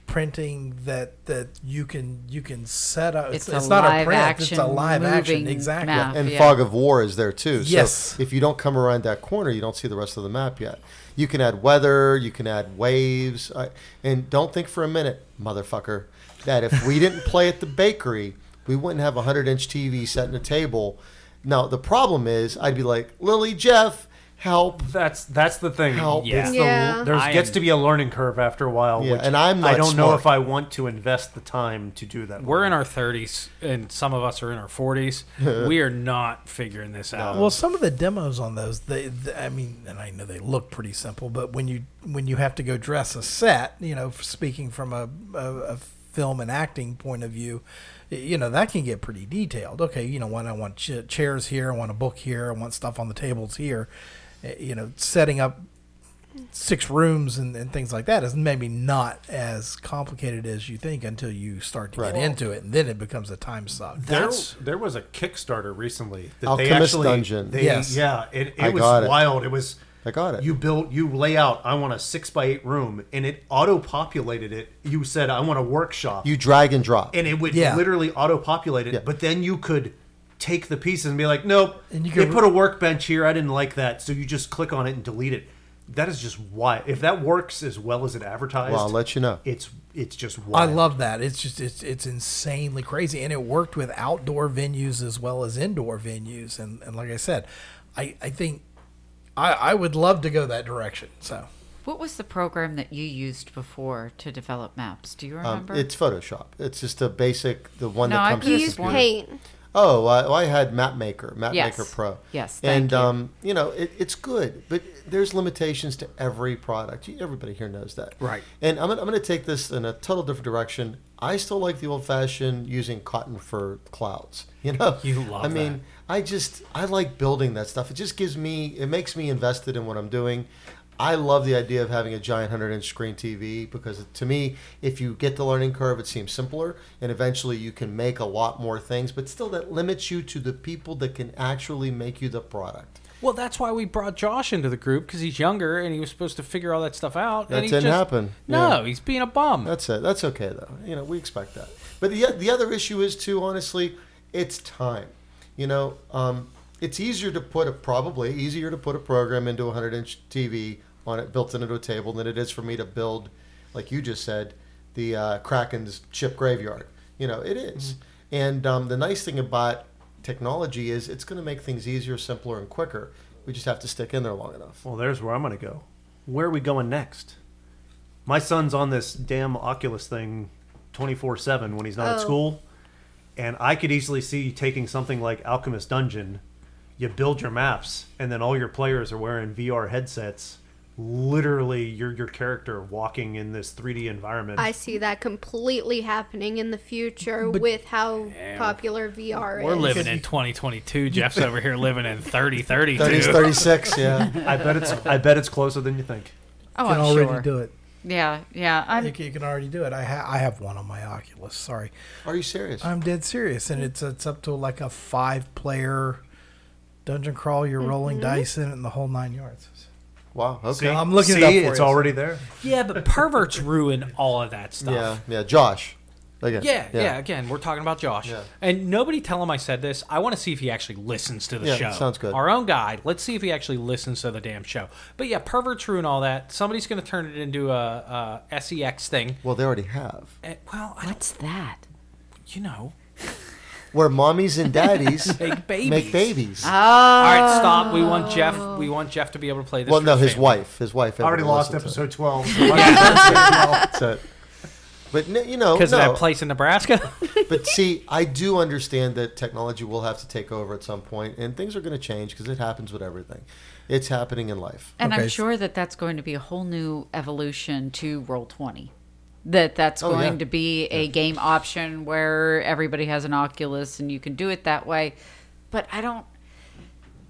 printing that that you can you can set up. It's It's, a not a live print. It's a live action. Exactly. map. And yeah. fog of war is there too. Yes. So if you don't come around that corner, you don't see the rest of the map yet. You can add weather. You can add waves. I, and don't think for a minute, motherfucker, that if we didn't play at the bakery, we wouldn't have a hundred inch TV set in a table. Now the problem is, I'd be like, Lily, Jeff, help. That's that's the thing. Help. It's the- Yeah. There's I gets am- to be a learning curve after a while. Yeah, which and I'm I don't know if I want to invest the time to do that. We're in our 30s, and some of us are in our 40s. we are not figuring this out. Well, some of the demos on those, they, they, I mean, and I know they look pretty simple, but when you when you have to go dress a set, you know, speaking from a, a, a film and acting point of view, you know that can get pretty detailed. Okay, you know, when I want ch- chairs here, I want a book here, I want stuff on the tables here. Eh, You know, setting up six rooms and, and things like that is maybe not as complicated as you think until you start to Right. get into it, and then it becomes a time suck. There, That's- there was a Kickstarter recently that they Alchemist actually Dungeon. They, Yes. yeah, it, I it was got it. wild. It was. I got it. You built, you lay out. I want a six by eight room, and it auto populated it. You said I want a workshop, You drag and drop. and it would Yeah. literally auto populate it. Yeah. But then you could take the pieces and be like, nope. And you they put a workbench here. I didn't like that, so you just click on it and delete it. That is just why. If that works as well as it advertised, well, I'll let you know. it's it's just wild. I love that. It's just it's it's insanely crazy, and it worked with outdoor venues as well as indoor venues. And, and like I said, I I think I I would love to go that direction. So What was the program that you used before to develop maps? Do you Um, remember? it's Photoshop. It's just a basic, the one No, that comes could with You the use one. paint. Oh, I, I had MapMaker, MapMaker Yes. Pro. Yes, thank and you. um, you know it, it's good, but there's limitations to every product. Everybody here knows that, Right. And I'm, gonna- I'm going to take this in a total different direction. I still like the old-fashioned using cotton for clouds. You know, You love I mean, that. I just I like building that stuff. It just gives me, it makes me invested in what I'm doing. I love the idea of having a giant 100 inch screen TV because to me, if you get the learning curve, it seems simpler and eventually you can make a lot more things, but still that limits you to the people that can actually make you the product. Well, that's why we brought Josh into the group because he's younger and he was supposed to figure all that stuff out. That and didn't just, happen. No, Yeah. he's being a bum. That's it. That's okay though. You know, we expect that. But the the other issue is too, honestly, it's time. You know, um, it's easier to put a probably easier to put a program into a hundred inch TV on it built into a table than it is for me to build, like you just said, the uh, Kraken's chip graveyard. You know, it is. And um, the nice thing about technology is it's going to make things easier, simpler, and quicker. We just have to stick in there long enough. Well, there's where I'm going to go. Where are we going next? My son's on this damn Oculus thing 24 7 when he's not at Oh. school. And I could easily see taking something like Alchemist Dungeon. You build your maps, and then all your players are wearing VR headsets. Literally, you're your character walking in this 3D environment. I see that completely happening in the future with how popular VR We're is. living in 2022. Jeff's over here living in 3032. 30, 36, yeah. I bet it's I bet it's closer than you think. oh, You can I'm already sure. do it. Yeah, yeah. I I'm, think you can already do it. I ha- I have one on my Oculus. Sorry, Are you serious? I'm dead serious, and it's it's up to like a five player dungeon crawl. You're rolling mm-hmm. dice in it, and the whole nine yards. Wow. Okay. See, I'm looking it see, up for it's you. already there. Yeah, but perverts ruin all of that stuff. Yeah, yeah. Josh. Again. Yeah, yeah, Again, we're talking about Josh, Yeah. and nobody tell him I said this. I want to see if he actually listens to the Yeah, show. sounds good. Our own guy. Let's see if he actually listens to the damn show. But yeah, perverts ruin all that. Somebody's going to turn it into a, a sex thing. Well, they already have. And, well, what's that? you know, Where mommies and daddies make babies. make babies. Oh, All right, stop. We want Jeff. We want Jeff to be able to play this. well, no, his family. wife. His wife. I already lost listens to episode 12. so I can't say it So- but you know, because no. that place in Nebraska. but see, I do understand that technology will have to take over at some point, and things are going to change because it happens with everything. It's happening in life. And Okay, I'm sure that that's going to be a whole new evolution to Roll Twenty. That that's Oh, going yeah. to be a game option where everybody has an Oculus and you can do it that way. But I don't.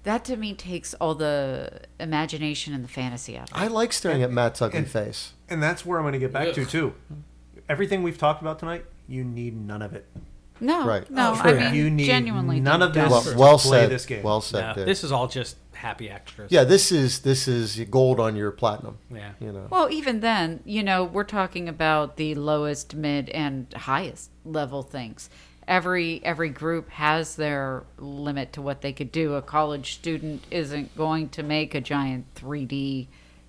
That to me takes all the imagination and the fantasy out. of it. I like staring at Matt's ugly and- face. And that's where I'm going to get back to, too. Everything we've talked about tonight, you need none of it. No, Right. no, Oh, I mean You need genuinely none of this. Well, to well play said. this game. Well said. No, dude. this is all just happy extras. yeah, this is this is gold on your platinum. Yeah. You know. Well, even then, you know, we're talking about the lowest, mid, and highest level things. Every every group has their limit to what they could do. A college student isn't going to make a giant 3D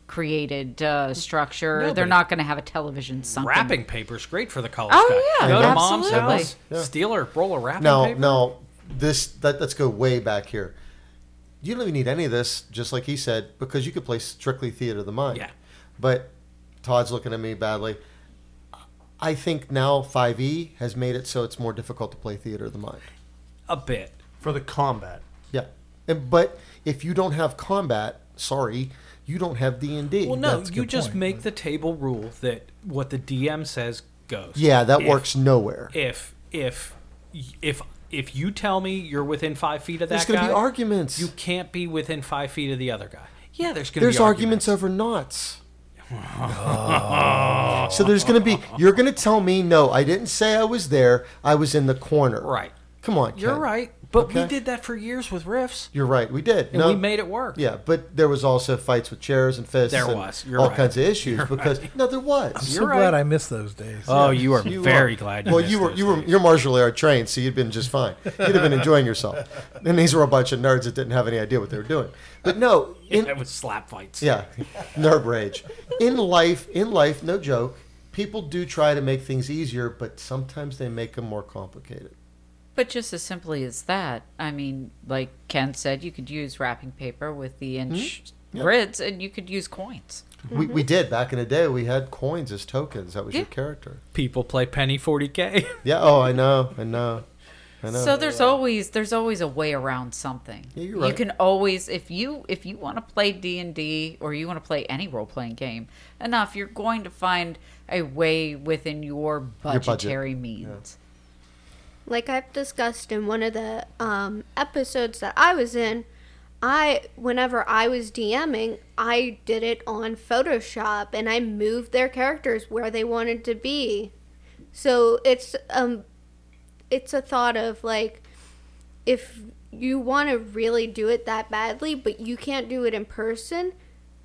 created uh, structure. No, They're not going to have a television sunken. Wrapping paper's great for the college Oh, guy. yeah, Go to mom's absolutely. house, Yeah. steal a roll of wrapping Now, paper. now, this that let's go way back here. You don't even need any of this, just like he said, because you could play strictly theater of the mind. Yeah. But Todd's looking at me badly. I think now 5e has made it so it's more difficult to play theater of the mind. A bit. For the combat. Yeah. And, but if you don't have combat, sorry, you don't have D&D. Well, no, That's you just point. make the table rule that what the DM says goes. Yeah, that If- works nowhere. If if if if you tell me you're within five feet of that, There's that going to be arguments. you can't be within five feet of the other guy. Yeah, there's going to There's be arguments over knots. so there's going to be. You're going to tell me no. I didn't say I was there. I was in the corner. Right. Come on. You're right, but we did that for years with riffs, You're right. We did. and no, we made it work. Yeah, but there was also fights with chairs and fists. There and was. You're all right. kinds of issues You're because no, there was. I'm You're so right. glad I missed those days. Oh, you are You very are. glad. You well, you were those you were days. you're martial art trained, so you'd been just fine. You'd have been enjoying yourself. And these were a bunch of nerds that didn't have any idea what they were doing. But no, in, it was slap fights. Yeah, nerd rage. In life, in life, no joke. People do try to make things easier, but sometimes they make them more complicated. But just as simply as that, I mean, like Ken said, you could use wrapping paper with the hmm? inch Yeah. grids, and you could use coins. We, we mm-hmm. did back in the day. We had coins as tokens. That was your character. People play penny 40k. Yeah. Oh, I know. I know. I know. So there's always there's always a way around something. Yeah, you're You can always if you if you want to play D and D or you want to play any role playing game enough, you're going to find a way within your budget. budgetary means. Like I've discussed in one of the um, episodes that I was in, I whenever I was DMing, I did it on Photoshop and I moved their characters where they wanted to be. So it's um it's a thought of like if you want to really do it that badly but you can't do it in person,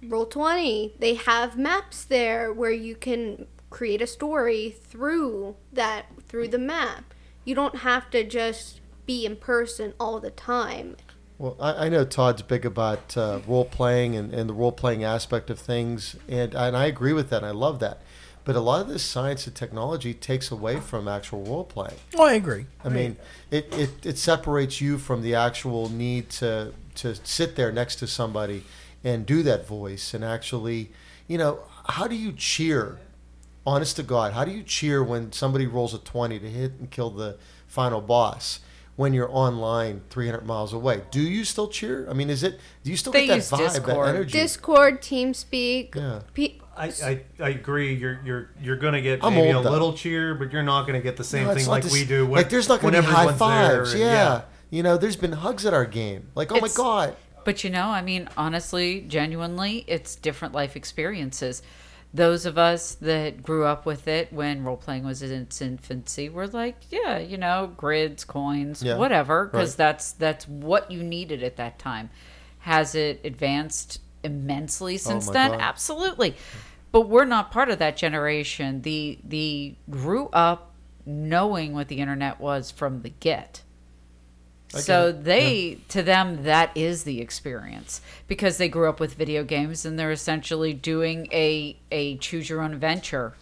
roll 20. They have maps there where you can create a story through that through the map. You don't have to just be in person all the time. Well, I, I know Todd's big about uh, role playing and, and the role playing aspect of things, and and I agree with that. and I love that. But a lot of this science and technology takes away from actual role playing. Oh, I agree. I mean, it, it, it separates you from the actual need to to sit there next to somebody and do that voice and actually, you know, how do you cheer? Honest to God, how do you cheer when somebody rolls a twenty to hit and kill the final boss? When you're online, 300 miles away, do you still cheer? I mean, is it? Do you still They get that vibe, that Discord. energy? Discord, TeamSpeak, Yeah. pe- I, I, I agree. You're you're you're gonna get I'm maybe a though. little cheer, but you're not gonna get the same No, thing like this- we do. When, like, there's not gonna be high everyone's there fives. and- yeah. You know, there's been hugs at our game. Like, oh my God. But you know, I mean, honestly, genuinely, it's different life experiences. Those of us that grew up with it when role playing was in its infancy were like, yeah, you know, grids, coins, Yeah, whatever, because right. that's that's what you needed at that time. Has it advanced immensely oh since Oh then? God. Absolutely. But we're not part of that generation. The the grew up knowing what the internet was from the get. I So it. they, to them, that is the experience because they grew up with video games and they're essentially doing a a choose your own adventure.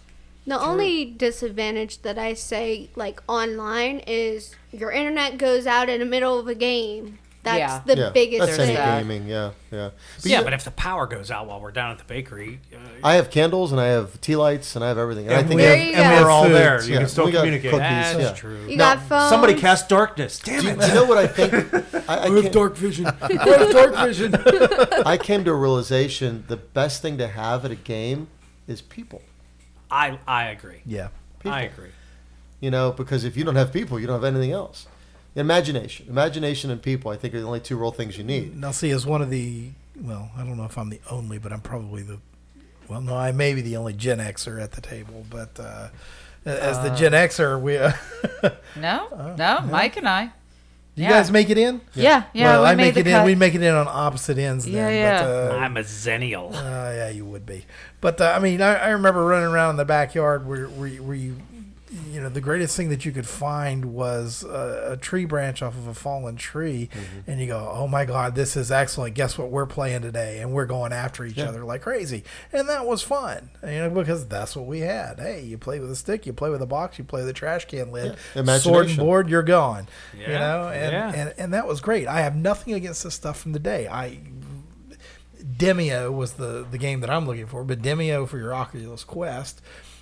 The only disadvantage that I say, like online, is your internet goes out in the middle of a game. That's Yeah. the yeah, biggest that's There's any thing. that. gaming. Yeah, yeah. But yeah, you- but if the power goes out while we're down at the bakery, uh, I have candles and I have tea lights and I have everything. And, I think we, have, and have we're all Foods, there. You yeah. can still We got communicate. cookies. that's yeah. true. You Now, got phones. somebody cast darkness. Damn Do, it! do you know what I think? I, I, came, vision. I have dark vision. I came to a realization: the best thing to have at a game is people. I I agree. yeah. I agree. You know, because if you don't have people, you don't have anything else. Imagination, imagination, and people. I think are the only two real things you need. Now, see, as one of the, well, I don't know if I'm the only, but I'm probably the, well, no, I may be the only Gen Xer at the table, but uh, as the Gen Xer, we, uh, No, no, Mike and I. you Yeah. guys make it in? Yeah, yeah, well, we I made make the it in. We make it in on opposite ends. Yeah, then, yeah. But, uh, I'm a Xennial. Uh, yeah, you would be. But uh, I mean, I, I remember running around in the backyard where, where, where you, you know, the greatest thing that you could find was a, a tree branch off of a fallen tree, mm-hmm. and you go, "Oh my God, this is excellent! Guess what we're playing today?" And we're going after each other like crazy, and that was fun, you know, because that's what we had. Hey, you play with a stick, you play with a box, you play with a trash can lid, Yeah, sword and board, you're gone. You know, and, yeah. and and that was great. I have nothing against the stuff from the day. I Demeo was the the game that I'm looking for, but Demeo for your Oculus Quest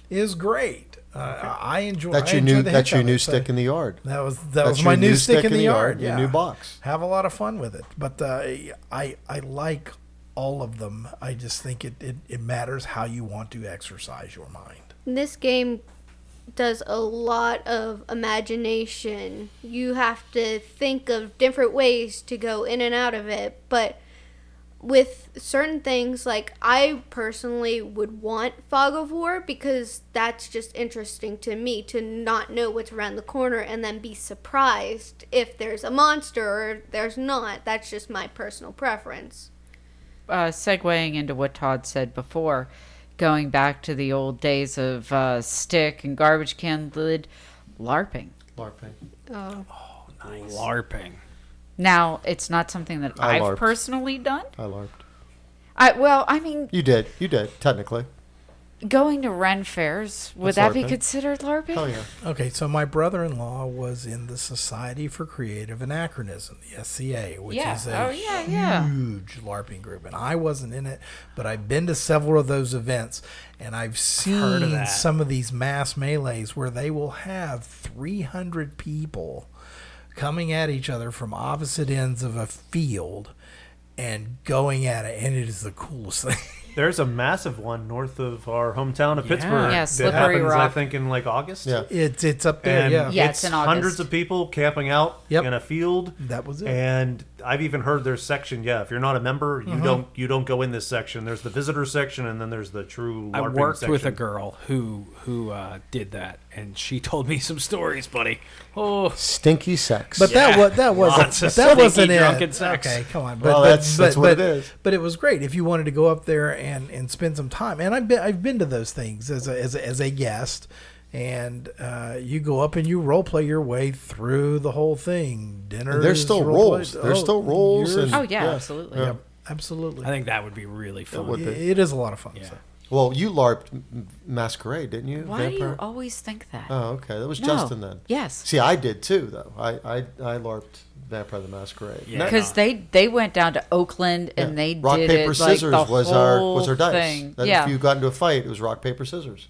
is great. Uh, I enjoy. That's I your enjoy new. That's your new it. Stick in the yard. That was that That's was my your new stick in the yard. Your yeah. new box. Have a lot of fun with it, but uh, I I like all of them. I just think it, it it matters how you want to exercise your mind. This game does a lot of imagination. You have to think of different ways to go in and out of it, but with certain things like I personally would want Fog of War because that's just interesting to me to not know what's around the corner and then be surprised if there's a monster or there's not. That's just my personal preference. uh, segueing into what Todd said before, going back to the old days of uh, stick and garbage can lid, LARPing. LARPing. Oh. Nice LARPing. Now, it's not something that I I've LARPed. personally done. I LARPed. I well, I mean, You did. You did. Technically. Going to Ren fairs, would That's that be LARPing. considered LARPing? Oh yeah. Okay, so my brother-in-law was in the Society for Creative Anachronism, the SCA, which Yeah. is a Oh, yeah, yeah. huge LARPing group, and I wasn't in it, but I've been to several of those events, and I've heard of seen that. some of these mass melees where they will have 300 people coming at each other from opposite ends of a field and going at it, and it is the coolest thing. There's a massive one north of our hometown of Yeah. Pittsburgh. Yeah, that Slippery happens, I think, in like August. Yeah. It's it's up there, And yeah. Yeah. it's, it's in August. hundreds of people camping out Yep. in a field. That was it. And I've even heard there's section. Yeah, if you're not a member, Mm-hmm. you don't you don't go in this section. There's the visitor section, and then there's the true. I LARPing worked with a girl who who uh, did that, and she told me some stories, buddy. Oh, Stinky sex. But that Yeah. was that wasn't that wasn't it. drunken sex. Okay, come on. But, Well, but- that's- but- that's what but- it is. But it was great if you wanted to go up there and, and spend some time. And I've been I've been to those things as a as a, as a guest, and uh, you go up and you role play your way through the whole thing. Dinner. There's still rolls. There's still rolls and- Oh yeah, Yeah. absolutely. Yep, absolutely. I think that would be really fun. would It- be. it is a lot of fun. Yeah. so. well, you larped Masquerade, didn't you? Why do you always think that? Oh, okay. That was No. Justin then. Yes. See, I did too, though. I I, I larped Vampire the Masquerade. Yeah. Because they they went down to Oakland and yeah. they rock did paper it like scissors the was our was our dice. thing. That yeah. if you got into a fight, it was rock paper scissors.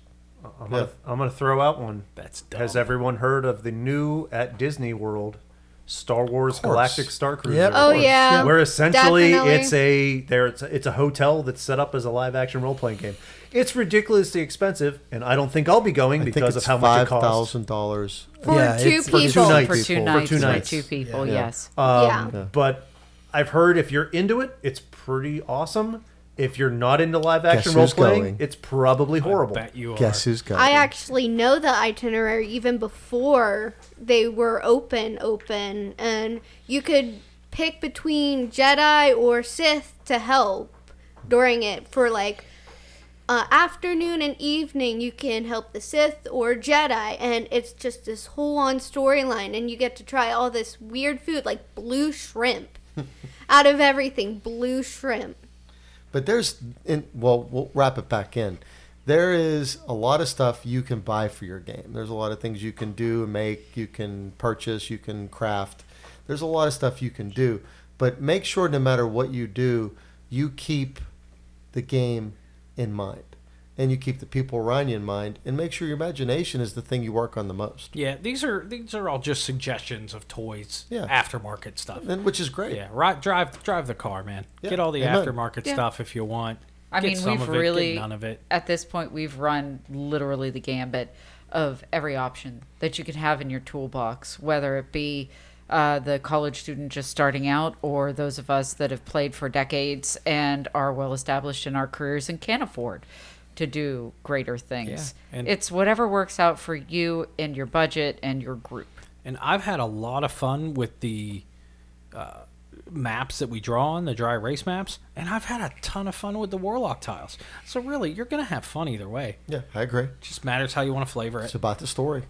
I'm gonna, I'm gonna throw out one. That's dumb. Has everyone heard of the new at Disney World Star Wars. Galactic Star Cruiser? Yep. Oh yeah. Where essentially Definitely. it's a there it's a, it's a hotel that's set up as a live action role playing game. It's ridiculously expensive, and I don't think I'll be going I because it's of how much five it costs. thousand dollars. for Yeah, two people. for two nights. for two people. nights. For two For nights. two people. Yeah. Yes. Um, Yeah. But I've heard if you're into it, it's pretty awesome. If you're not into live action Guess role who's playing, going? it's probably horrible. Bet you are. Guess who's got? I actually know the itinerary even before they were open open and you could pick between Jedi or Sith to help during it for like uh, afternoon and evening you can help the Sith or Jedi and it's just this whole on storyline and you get to try all this weird food like blue shrimp out of everything blue shrimp But there's, in, well, we'll wrap it back in. There is a lot of stuff you can buy for your game. There's a lot of things you can do and make, you can purchase, you can craft. There's a lot of stuff you can do. But make sure no matter what you do, you keep the game in mind. And you keep the people around you in mind. And make sure your imagination is the thing you work on the most. Yeah, these are these are all just suggestions of toys, Yeah. aftermarket stuff. And, which is great. Yeah, right. Drive drive the car, man. Yeah, Get all the amen. aftermarket Yeah. stuff if you want. I Get mean, some we've of it, get really none of it. at this point we've run literally the gambit of every option that you can have in your toolbox, whether it be uh, the college student just starting out or those of us that have played for decades and are well established in our careers and can afford to do greater things. Yeah, and- it's whatever works out for you and your budget and your group. And I've had a lot of fun with the uh, maps that we draw on the dry erase maps, and I've had a ton of fun with the warlock tiles. So really, you're gonna have fun either way. Yeah, I agree. just matters how you want to flavor it. It's about the story.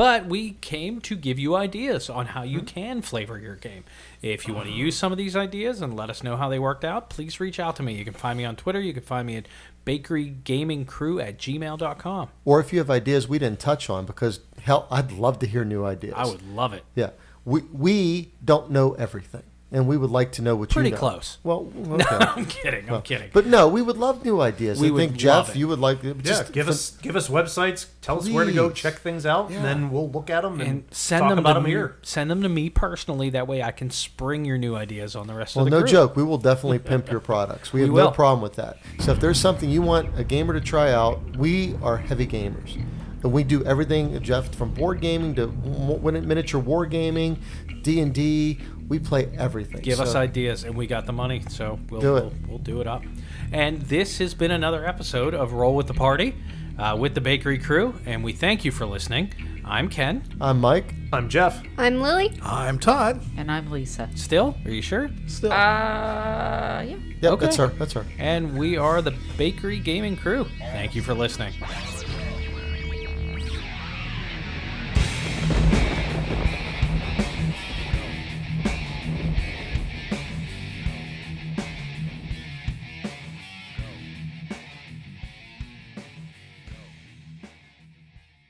But we came to give you ideas on how you hmm. can flavor your game. If you want to use some of these ideas and let us know how they worked out, please reach out to me. You can find me on Twitter. You can find me at bakerygamingcrew at gmail.com. Or if you have ideas we didn't touch on, because hell, I'd love to hear new ideas. I would love it. Yeah, we we don't know everything, and we would like to know what Pretty you know. Pretty close. Well, okay. I'm kidding. I'm Well, kidding. But no, we would love new ideas. We I would think love Jeff, it. you would like. Yeah, Just give fin- us give us websites. Tell us where to go Please. check things out, Yeah. and then we'll look at them and, and send talk them about to them me, here. Send them to me personally. That way, I can spring your new ideas on the rest Well, of the no group. joke. We will definitely pimp your products. We We have no will. problem with that. So if there's something you want a gamer to try out, we are heavy gamers. And we do everything, Jeff, from board gaming to w- miniature war gaming, D and D. We play everything. Give us ideas, and we got the money, so we'll Do it. We'll, we'll do it up. And this has been another episode of Roll with the Party uh, with the Bakery Crew, and we thank you for listening. I'm Ken. I'm Mike. I'm Jeff. I'm Lily. I'm Todd. And I'm Lisa. Still, are you sure? Still. Uh, yeah. Yep, Okay. that's her. That's her. And we are the Bakery Gaming Crew. Thank you for listening.